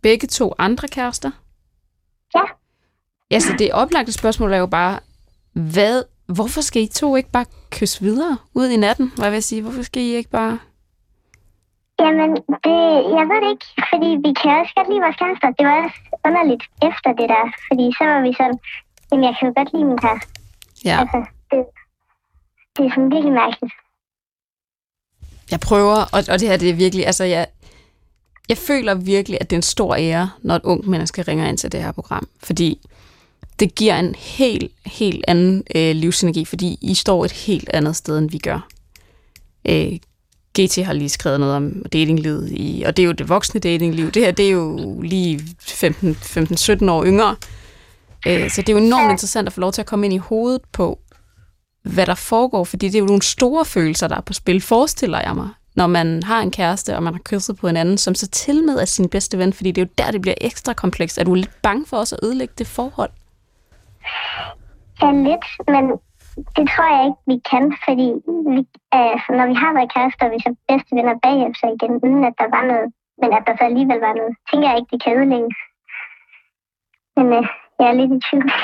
begge to andre kærester? Ja. Ja, så det oplagte spørgsmål er jo bare, hvad, hvorfor skal I to ikke bare kysse videre ud i natten? Hvad vil jeg sige? Hvorfor skal I ikke bare... Jamen, det, jeg ved det ikke, fordi vi kan også godt lide vores kærester. Det var også underligt efter det der, fordi så var vi sådan, jamen jeg kan jo godt lide min kæreste. Ja, Altså, det, det er sådan virkelig mærkeligt. jeg prøver, og, og det her det er virkelig, altså jeg, jeg føler virkelig, at det er en stor ære, når et ungt menneske ringer ind til det her program, fordi det giver en helt, helt anden øh, livsenergi, fordi I står et helt andet sted, end vi gør. Øh, GT har lige skrevet noget om datinglivet, i, og det er jo det voksne datingliv. Det her, det er jo lige 15-17 år yngre. Øh, så det er jo enormt interessant at få lov til at komme ind i hovedet på, hvad der foregår, fordi det er jo nogle store følelser, der er på spil, forestiller jeg mig, når man har en kæreste, og man har kysset på en anden, som så til med er sin bedste ven, fordi det er jo der, det bliver ekstra komplekst. Er du lidt bange for os at ødelægge det forhold? Ja, lidt, men det tror jeg ikke, vi kan, fordi vi, øh, altså, når vi har været kærester, vi så bedste venner bagefter igen, uden at der var noget, men at der så alligevel var noget, tænker jeg ikke, det kan ødelægges. Men øh, jeg er lidt i tvivl.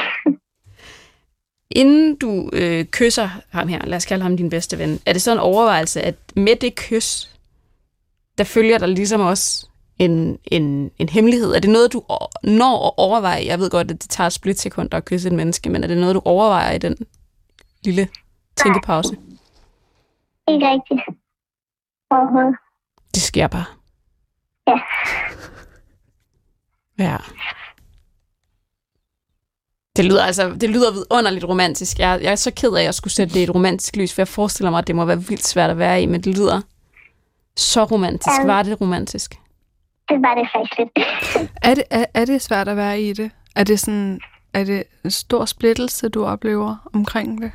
Inden du øh, kysser ham her, lad os kalde ham din bedste ven, er det så en overvejelse, at med det kys, der følger der ligesom også en, en, en hemmelighed? Er det noget, du når at overveje? Jeg ved godt, at det tager et at kysse et menneske, men er det noget, du overvejer i den lille tænkepause? ikke rigtigt, overhovedet. Det sker bare. Ja. Ja. Det lyder altså, det lyder vidunderligt romantisk. Jeg, jeg er så ked af, at jeg skulle sætte det i et romantisk lys, for jeg forestiller mig, at det må være vildt svært at være i, men det lyder så romantisk. Ja. Var det romantisk? Det var det faktisk lidt. Er det, er, er det svært at være i det? Er det sådan... Er det en stor splittelse, du oplever omkring det?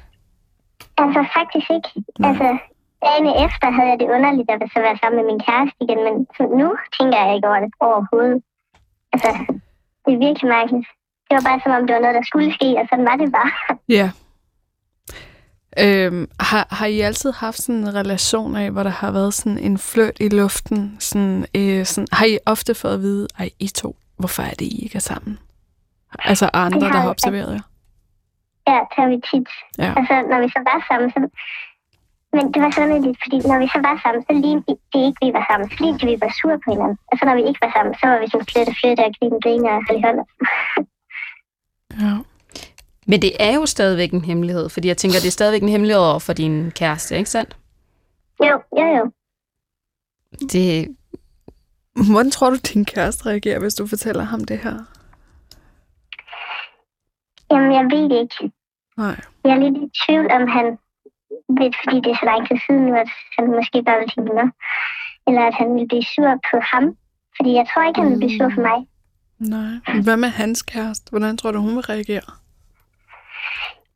Altså faktisk ikke. Altså, dagene efter havde jeg det underligt at så være sammen med min kæreste igen, men nu tænker jeg ikke over det overhovedet. Altså, det er virkelig mærkeligt. Det var bare som om, det var noget, der skulle ske, og sådan var det bare. Ja. Øhm, har, har I altid haft sådan en relation af, hvor der har været sådan en fløjt i luften? Sådan, øh, sådan, har I ofte fået at vide, ej, I to, hvorfor er det, I ikke er sammen? Altså andre, har der har observeret jer? Ja, tager vi tit. Ja. Altså, når vi så var sammen, så... Men det var sådan lidt, fordi når vi så var sammen, så lignede vi- det ikke, vi var sammen. Så lignede det, vi var sure på hinanden. Og så når vi ikke var sammen, så var vi sådan flytte, flytte og grine, grine og holde i hånd. Ja. Men det er jo stadigvæk en hemmelighed, fordi jeg tænker, det er stadigvæk en hemmelighed over for din kæreste, ikke sandt? Jo, jo, jo. Det, Hvordan tror du, din kæreste reagerer, hvis du fortæller ham det her? Jamen, jeg ved det ikke. Nej. Jeg er lidt i tvivl, om han ved, fordi det er så lang tid siden nu, at han måske bare vil tænke nå. Eller at han vil blive sur på ham. Fordi jeg tror ikke, han vil blive sur på mig. Nej. Hvad med hans kæreste? Hvordan tror du, hun vil reagere?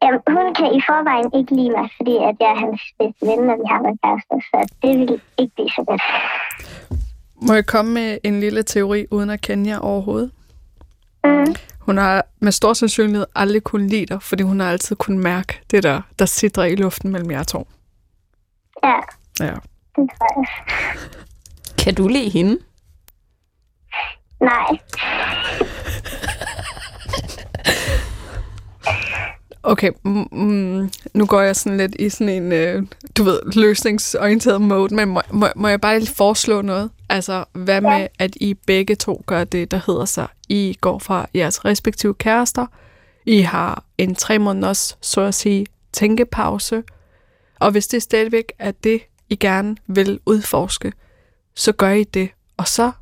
Jamen, hun kan i forvejen ikke lide mig, fordi at jeg er hans bedste ven, når vi har været kærester. Så det vil ikke blive så godt. Må jeg komme med en lille teori, uden at kende jer overhovedet? Mm. Hun har med stor sandsynlighed aldrig kunnet lide dig, fordi hun har altid kunnet mærke det der, der sidder i luften mellem jer to. Ja, Ja. det tror jeg. kan du lide hende? Nej, Okay, mm, mm, nu går jeg sådan lidt i sådan en, øh, du ved, løsningsorienteret mode, men må, må, må jeg bare foreslå noget? Altså, hvad med, at I begge to gør det, der hedder sig, I går fra jeres respektive kærester, I har en tre måneders, så at sige, tænkepause, og hvis det stadigvæk er det, I gerne vil udforske, så gør I det. Og så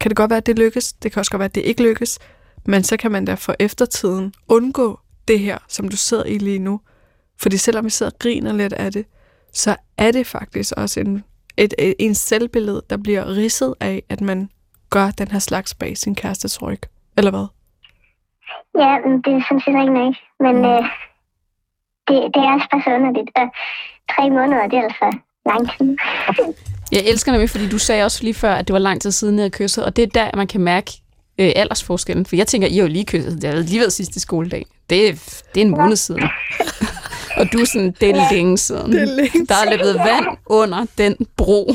kan det godt være, at det lykkes, det kan også godt være, at det ikke lykkes, men så kan man da for eftertiden undgå det her, som du sidder i lige nu. Fordi selvom vi sidder og griner lidt af det, så er det faktisk også en, et, et, en selvbillede, der bliver ridset af, at man gør den her slags bag sin kærestes ryg. Eller hvad? ja, men det er sådan set ikke nok. Men øh, det, det er også bare så underligt. Og tre måneder, det er altså lang tid. Jeg elsker nemlig, fordi du sagde også lige før, at det var lang tid siden, jeg havde kysset, og det er der, man kan mærke øh, aldersforskellen. For jeg tænker, I har jo lige kysset, det har lige været sidste skoledag. Det er, det er en måned siden. og du er sådan, det er længe siden. Det er længe Der er løbet vand under den bro.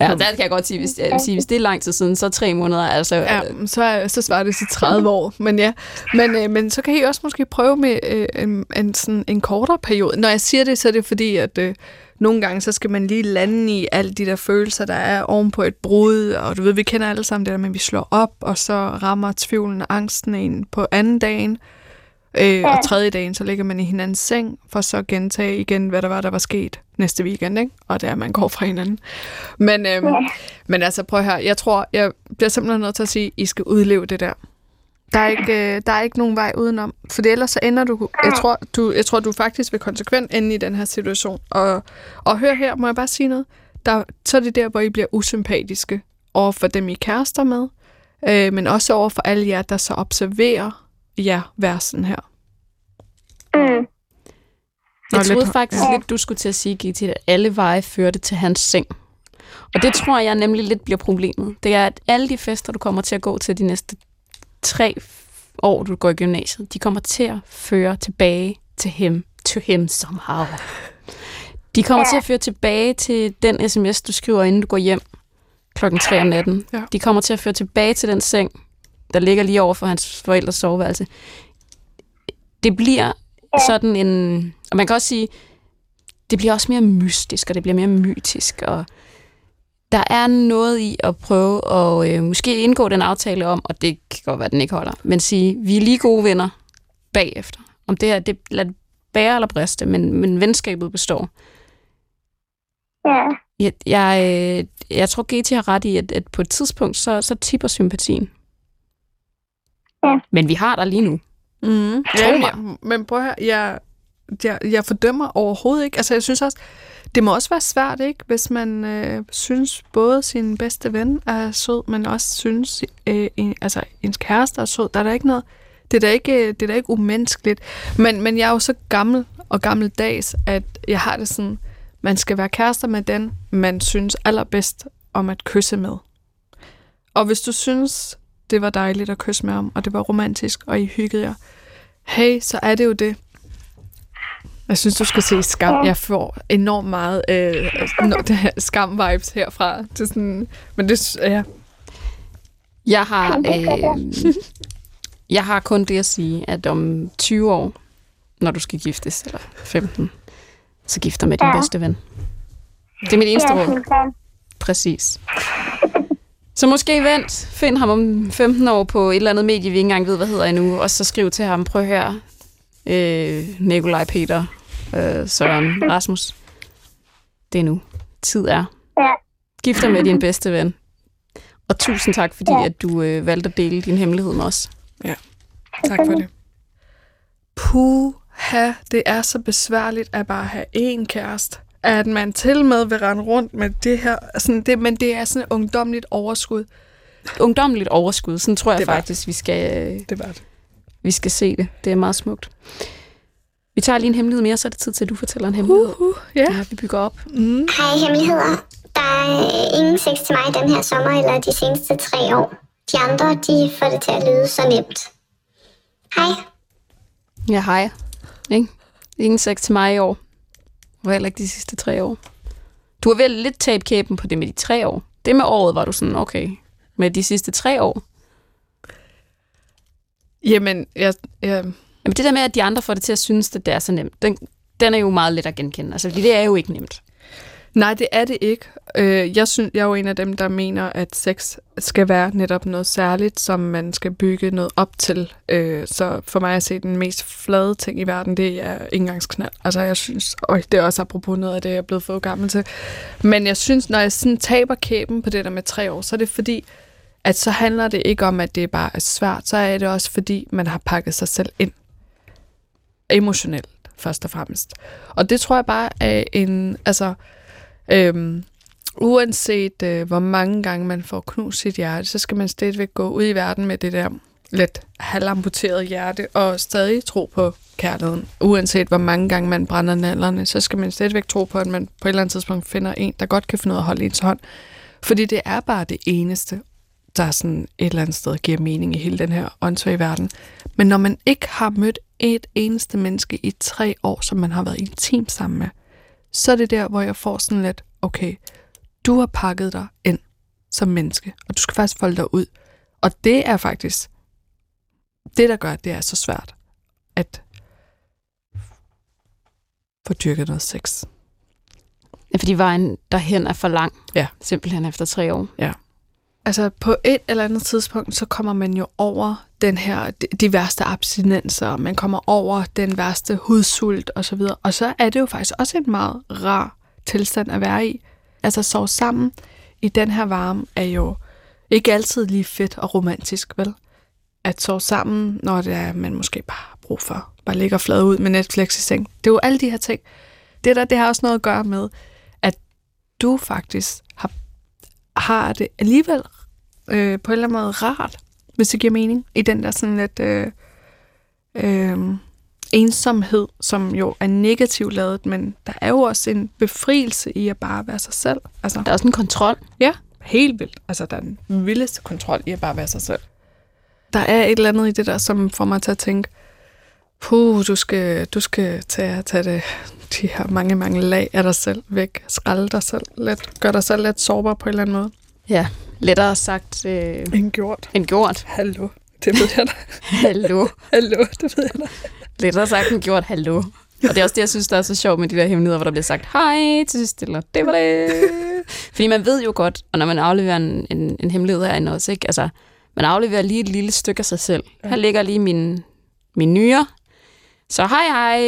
Ja, der kan jeg godt sige, hvis, jeg vil sige, hvis det er lang tid siden, så tre måneder, altså... Ja, så, er- så svarer det til 30 år. Men ja, men, øh, men så kan I også måske prøve med øh, en, en, sådan en kortere periode. Når jeg siger det, så er det fordi, at øh, nogle gange, så skal man lige lande i alle de der følelser, der er oven på et brud. Og du ved, vi kender alle sammen det der med, at vi slår op, og så rammer tvivlen og angsten en på anden dagen. Øh, og tredje dagen, så ligger man i hinandens seng, for så at gentage igen, hvad der var, der var sket næste weekend, ikke? Og det er, at man går fra hinanden. Men, øhm, men altså, prøv her. Jeg tror, jeg bliver simpelthen nødt til at sige, at I skal udleve det der. Der er ikke, øh, der er ikke nogen vej udenom. For ellers så ender du... Jeg tror, du, jeg tror, du faktisk vil konsekvent ende i den her situation. Og, og hør her, må jeg bare sige noget? Der, så er det der, hvor I bliver usympatiske over for dem, I er kærester med. Øh, men også over for alle jer, der så observerer jer være sådan her. Mm. Jeg troede lidt- faktisk ja. lidt, du skulle til at sige, Gitte, at alle veje førte til hans seng. Og det tror jeg nemlig lidt bliver problemet. Det er, at alle de fester, du kommer til at gå til de næste tre år, du går i gymnasiet, de kommer til at føre tilbage til him, to him somehow. De kommer til at føre tilbage til den sms, du skriver, inden du går hjem klokken 3 om natten. Ja. De kommer til at føre tilbage til den seng, der ligger lige over for hans forældres soveværelse. Det bliver sådan en... Og man kan også sige, det bliver også mere mystisk, og det bliver mere mytisk, og der er noget i at prøve at øh, måske indgå den aftale om, og det kan godt være, at den ikke holder, men sige, vi er lige gode venner bagefter. Om det her, det lad bære eller briste, men, men venskabet består. Ja. Jeg, jeg, øh, jeg tror, GT har ret i, at, at på et tidspunkt, så, så tipper sympatien. Ja. Men vi har der lige nu. Mm. Ja, men, men prøv at høre, jeg, jeg, jeg fordømmer overhovedet ikke. Altså, jeg synes også, det må også være svært, ikke? Hvis man øh, synes, både sin bedste ven er sød, men også synes, øh, en, altså, ens kæreste er sød. Der er der ikke noget... Det er da ikke, det er da ikke umenneskeligt. Men, men jeg er jo så gammel og gammeldags, at jeg har det sådan, man skal være kærester med den, man synes allerbedst om at kysse med. Og hvis du synes, det var dejligt at kysse med ham, og det var romantisk, og I hyggede jer, hey, så er det jo det. Jeg synes, du skal se Skam. Jeg får enormt meget øh, her Skam-vibes herfra. Det er sådan, men det, ja. Jeg har, øh, jeg har kun det at sige, at om 20 år, når du skal giftes, eller 15, så gifter med din Ja. bedste ven. Det er mit eneste Det er råd. Præcis. Så måske vent, find ham om 15 år på et eller andet medie, vi ikke engang ved, hvad hedder endnu, og så skriv til ham, prøv høre, øh, Nikolaj, Peter, øh, Søren, Rasmus. Det er nu. Tid er. Ja. Gift dig med din bedste ven. Og tusind tak, fordi Ja. at du øh, valgte at dele din hemmelighed med os. Tak for det. Puha, det er så besværligt at bare have én kæreste. At man til med vil rende rundt med det her. Sådan det, men det er sådan et ungdomligt overskud. Ungdomligt overskud, sådan tror jeg Det faktisk, vi skal, øh, Det var det. vi skal se det. Det er meget smukt. Vi tager lige en hemmelighed mere, så er det tid til, at du fortæller en hemmelighed. Uh, ja. Ja, vi bygger op. Mm. Hej hemmeligheder. Der er ingen sex til mig den her sommer eller de seneste tre år. De andre, de får det til at lyde så nemt. Hej. Ja, hej. Ikke? Ingen sex til mig i år. Og heller ikke de sidste tre år. Du har vel lidt tabt kæben på det med de tre år. Det med året var du sådan, okay. Med de sidste tre år. Jamen, jeg, jeg, Jamen det der med, at de andre får det til at synes, at det er så nemt, den, den er jo meget let at genkende. Altså, det er jo ikke nemt. nej, det er det ikke. Øh, jeg, synes, jeg er jo en af dem, der mener, at sex skal være netop noget særligt, som man skal bygge noget op til. Øh, så for mig at se den mest flade ting i verden, det er indgangsknald. Altså jeg synes, øj, det er også apropos noget af det, jeg er blevet for gammel til. Men jeg synes, når jeg sådan taber kæben på det der med tre år, så er det fordi, at så handler det ikke om, at det bare er svært, så er det også fordi, man har pakket sig selv ind. Emotionelt, først og fremmest. Og det tror jeg bare er en, altså, øhm, uanset øh, hvor mange gange man får knust sit hjerte, så skal man stadigvæk gå ud i verden med det der lidt halvamputeret hjerte, og stadig tro på kærligheden. Uanset hvor mange gange man brænder nallerne, så skal man stadigvæk tro på, at man på et eller andet tidspunkt finder en, der godt kan finde ud af at holde ens hånd. Fordi det er bare det eneste, der sådan et eller andet sted giver mening i hele den her åndssvage verden. Men når man ikke har mødt et eneste menneske i tre år, som man har været intim sammen med, så er det der, hvor jeg får sådan lidt, okay, du har pakket dig ind som menneske, og du skal faktisk folde dig ud. Og det er faktisk det, der gør, at det er så svært at få dyrket noget sex. Ja, fordi vejen derhen er for lang. Ja. Simpelthen efter tre år. Altså på et eller andet tidspunkt, så kommer man jo over den her, de- de værste abstinenser, man kommer over den værste hudsult og så videre. Og så er det jo faktisk også en meget rar tilstand at være i. Altså sove sammen i den her varme er jo ikke altid lige fedt og romantisk, vel? At sove sammen, når det er, man måske bare har brug for, bare ligger flad ud med Netflix i seng. Det er jo alle de her ting. Det der, det har også noget at gøre med, at du faktisk har, har det alligevel øh, på en eller anden måde rart, hvis det giver mening, i den der sådan lidt øh, øh, ensomhed, som jo er negativt lavet, men der er jo også en befrielse i at bare være sig selv. Altså, Der er også en kontrol. ja, helt vildt. Altså, der er den vildeste kontrol i at bare være sig selv. Der er et eller andet i det der, som får mig til at tænke, puh, du skal, du skal tage, tage det, de her mange, mange lag af dig selv væk. Skralde dig selv lidt. Gør dig selv lidt sårbar på en eller anden måde. Ja, lettere sagt øh, En gjort. end gjort. Hallo. Det ved jeg da. Hallo. Hallo, det ved jeg da. Lettere sagt end gjort. Hallo. Og det er også det, jeg synes, der er så sjovt med de der hemmeligheder, hvor der bliver sagt hej til eller det var det. Fordi man ved jo godt, og når man afleverer en, en, en hemmelighed herinde også, ikke? Altså, man afleverer lige et lille stykke af sig selv. Her ligger lige min, min nyre, Så hej hej,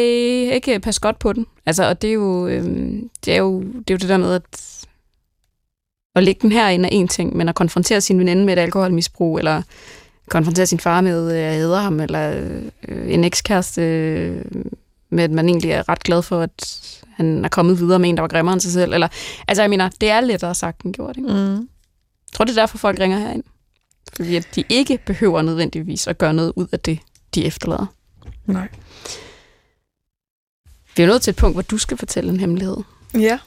ikke pas godt på den. Altså, og det er jo, øhm, det, er jo, det er jo det der med, at at lægge den herinde er en ting, men at konfrontere sin veninde med et alkoholmisbrug, eller konfrontere sin far med, at jeg hader ham, eller øh, en ekskæreste øh, med, at man egentlig er ret glad for, at han er kommet videre med en, der var grimmere end sig selv. Eller, altså, jeg mener, det er lettere sagt end gjort. Ikke? Mm. Jeg tror, det er derfor, folk ringer herind. Fordi at de ikke behøver nødvendigvis at gøre noget ud af det, de efterlader. Nej. Vi er nået til et punkt, hvor du skal fortælle en hemmelighed. Ja.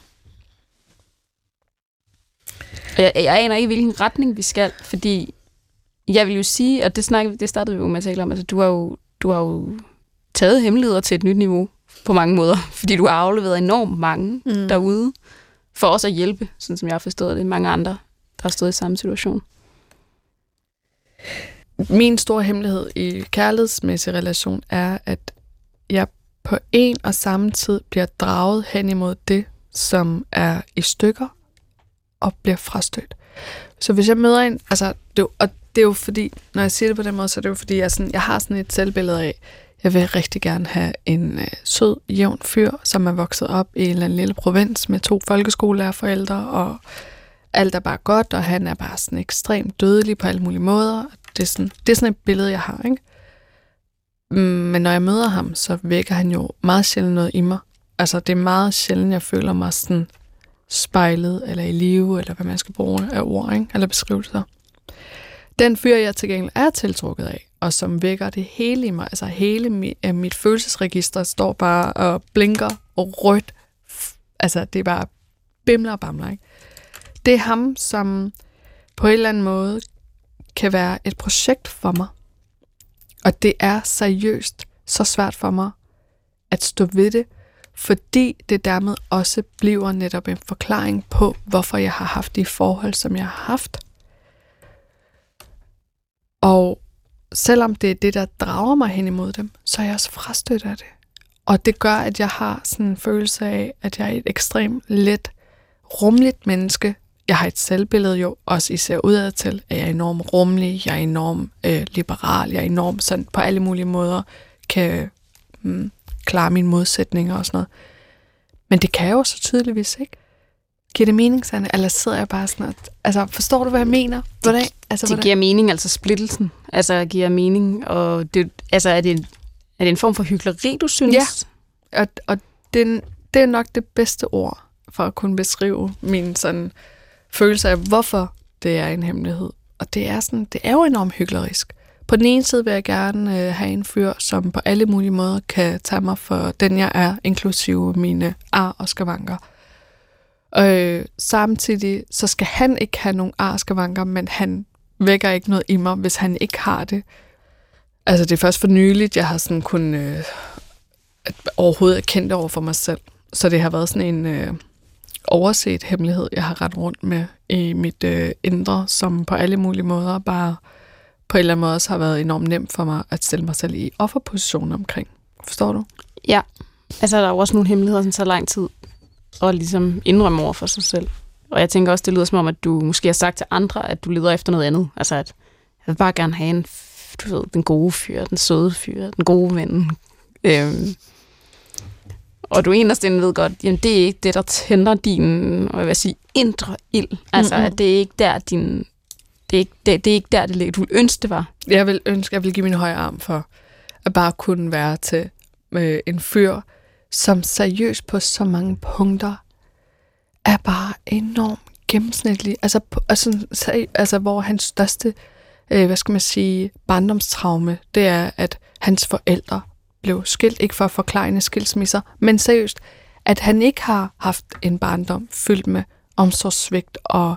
Jeg, jeg aner ikke, hvilken retning vi skal, fordi jeg vil jo sige, og det, snakkede, det startede vi jo med at tale om, altså du har jo, du har jo taget hemmeligheder til et nyt niveau på mange måder, fordi du har afleveret enormt mange mm. derude for os at hjælpe, sådan som jeg har forstået det, mange andre, der har stået i samme situation. Min store hemmelighed i kærlighedsmæssig relation er, at jeg på en og samme tid bliver draget hen imod det, som er i stykker og bliver frastødt. Så hvis jeg møder en, altså, det, og det er jo fordi, når jeg siger det på den måde, så er det jo fordi, jeg, sådan, jeg har sådan et selvbillede af, jeg vil rigtig gerne have en øh, sød, jævn fyr, som er vokset op i en eller anden lille provins med to folkeskolelærerforældre, og alt er bare godt, og han er bare sådan ekstremt dødelig på alle mulige måder. Det er sådan, det er sådan et billede, jeg har, ikke? Men når jeg møder ham, så vækker han jo meget sjældent noget i mig. Altså, det er meget sjældent, jeg føler mig sådan spejlet, eller i live, eller hvad man skal bruge af ord, ikke? eller beskrivelser. Den fyr, jeg til gengæld er tiltrukket af, og som vækker det hele i mig, altså hele mit, øh, mit følelsesregister står bare og blinker og rødt. Altså, det er bare bimler og bamler, ikke? Det er ham, som på en eller anden måde kan være et projekt for mig. Og det er seriøst så svært for mig at stå ved det, fordi det dermed også bliver netop en forklaring på, hvorfor jeg har haft de forhold, som jeg har haft. Og selvom det er det, der drager mig hen imod dem, så er jeg også frastødt af det. Og det gør, at jeg har sådan en følelse af, at jeg er et ekstremt let, rumligt menneske. Jeg har et selvbillede jo også især udad til, at jeg er enormt rummelig, jeg er enormt øh, liberal, jeg er enormt sådan på alle mulige måder kan mm, klare mine modsætninger og sådan noget. Men det kan jeg jo så tydeligvis ikke. Giver det mening, Sanne? Eller sidder jeg bare sådan at, Altså, forstår du, hvad jeg mener? Hvordan? Altså, Det hvordan? giver mening, altså splittelsen. Altså giver mening, og det, altså er det, en- er det en form for hyggeleri, du synes? Ja. Og, og det, er- det er nok det bedste ord for at kunne beskrive min sådan følelse af, hvorfor det er en hemmelighed. Og det er, sådan, det er jo enormt hyklerisk. På den ene side vil jeg gerne øh, have en fyr, som på alle mulige måder kan tage mig for den, jeg er, inklusive mine ar og skavanker. Øh, samtidig så skal han ikke have nogen ar og skavanker, men han vækker ikke noget i mig, hvis han ikke har det. Altså det er først for nyligt, jeg har sådan kun øh, overhovedet erkendt det over for mig selv. Så det har været sådan en øh, overset hemmelighed, jeg har ret rundt med i mit øh, indre, som på alle mulige måder bare på en eller anden måde også har været enormt nemt for mig at stille mig selv i offerposition omkring. Forstår du? Ja. Altså, der er jo også nogle hemmeligheder, som tager lang tid at ligesom indrømme over for sig selv. Og jeg tænker også, det lyder som om, at du måske har sagt til andre, at du leder efter noget andet. Altså, at jeg vil bare gerne have en, du ved, den gode fyr, den søde fyr, den gode ven. Øhm. Og du inderst inde ved godt, jamen det er ikke det, der tænder din, og jeg vil sige, indre ild. Altså, Mhm. at det er ikke der, din, det er ikke, det, det er ikke der, det ligger. Du ville ønske, det var. Jeg vil ønske, at jeg vil give min højre arm for at bare kunne være til øh, en fyr, som seriøst på så mange punkter er bare enormt gennemsnitlig. Altså, altså, altså hvor hans største, øh, hvad skal man sige, barndomstraume, det er, at hans forældre blev skilt, ikke for at forklare skilsmisser, men seriøst, at han ikke har haft en barndom fyldt med omsorgssvigt og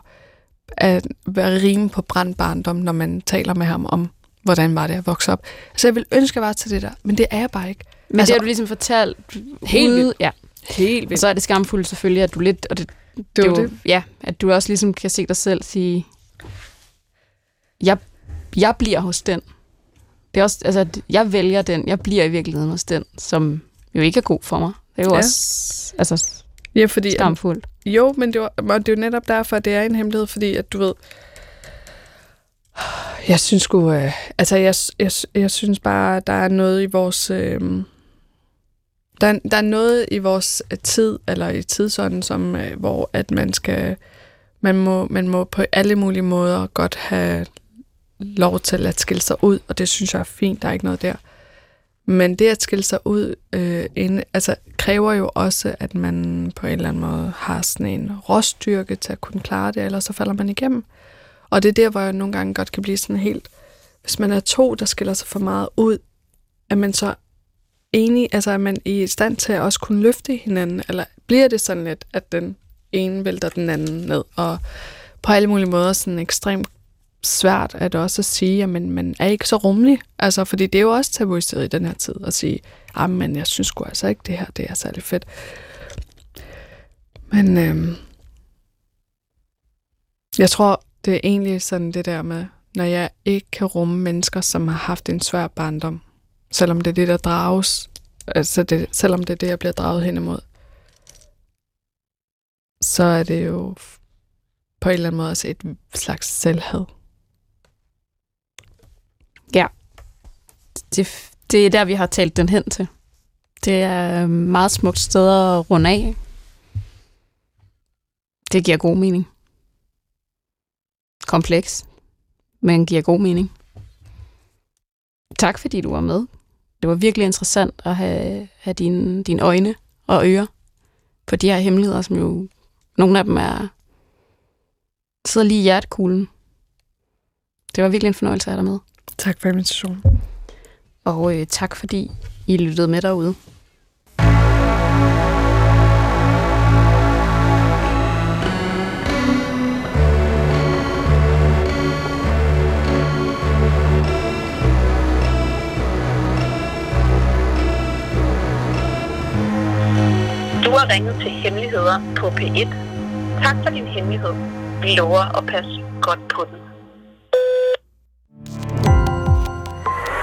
at være rimelig på brændt barndom, når man taler med ham om, hvordan var det at vokse op. Så jeg vil ønske, at jeg var til det der, men det er jeg bare ikke. Men altså, Altså- det har du ligesom fortalt Helt ude- vildt. Ja. Helt Og så er det skamfuldt selvfølgelig, at du lidt, og det, Det det jo, det. ja, at du også ligesom kan se dig selv sige, jeg, jeg bliver hos den. Det er også, altså, jeg vælger den, jeg bliver i virkeligheden hos den, som jo ikke er god for mig. Det er jo ja. også altså, Ja, fordi, skamfuldt. Jo, men det, var, og det er jo netop derfor, at det er en hemmelighed, fordi at du ved, jeg synes sgu, øh, altså jeg, jeg, jeg synes bare, der er noget i vores, øh, der, der er noget i vores tid, eller i tidsånden, som, øh, hvor at man skal, man må, man må på alle mulige måder godt have lov til at skille sig ud, og det synes jeg er fint, der er ikke noget der. Men det at skille sig ud øh, inde, altså, kræver jo også, at man på en eller anden måde har sådan en råstyrke til at kunne klare det, ellers så falder man igennem. Og det er der, hvor jeg nogle gange godt kan blive sådan helt... Hvis man er to, der skiller sig for meget ud, er man så enig, altså er man i stand til at også kunne løfte hinanden, eller bliver det sådan lidt, at den ene vælter den anden ned, og på alle mulige måder sådan ekstremt svært at også at sige, at man, man er ikke så rummelig. Altså, fordi det er jo også tabuiseret i den her tid at sige, ah, men jeg synes sgu altså ikke, det her det er særlig fedt. Men øhm, jeg tror, det er egentlig sådan det der med, når jeg ikke kan rumme mennesker, som har haft en svær barndom, selvom det er det, der drages, altså det, selvom det er det, jeg bliver draget hen imod, så er det jo på en eller anden måde også et slags selvhed. Ja. Det, det er der, vi har talt den hen til. Det er et meget smukt sted at runde af. Det giver god mening. Kompleks, men giver god mening. Tak fordi du var med. Det var virkelig interessant at have, have dine, dine øjne og ører på de her hemmeligheder, som jo nogle af dem er sidder lige i hjertekuglen. Det var virkelig en fornøjelse at have dig med. Tak for invitationen. Og øh, tak fordi I lyttede med derude. Du har ringet til Hemmeligheder på P1. Tak for din hemmelighed. Vi lover at passe godt på den.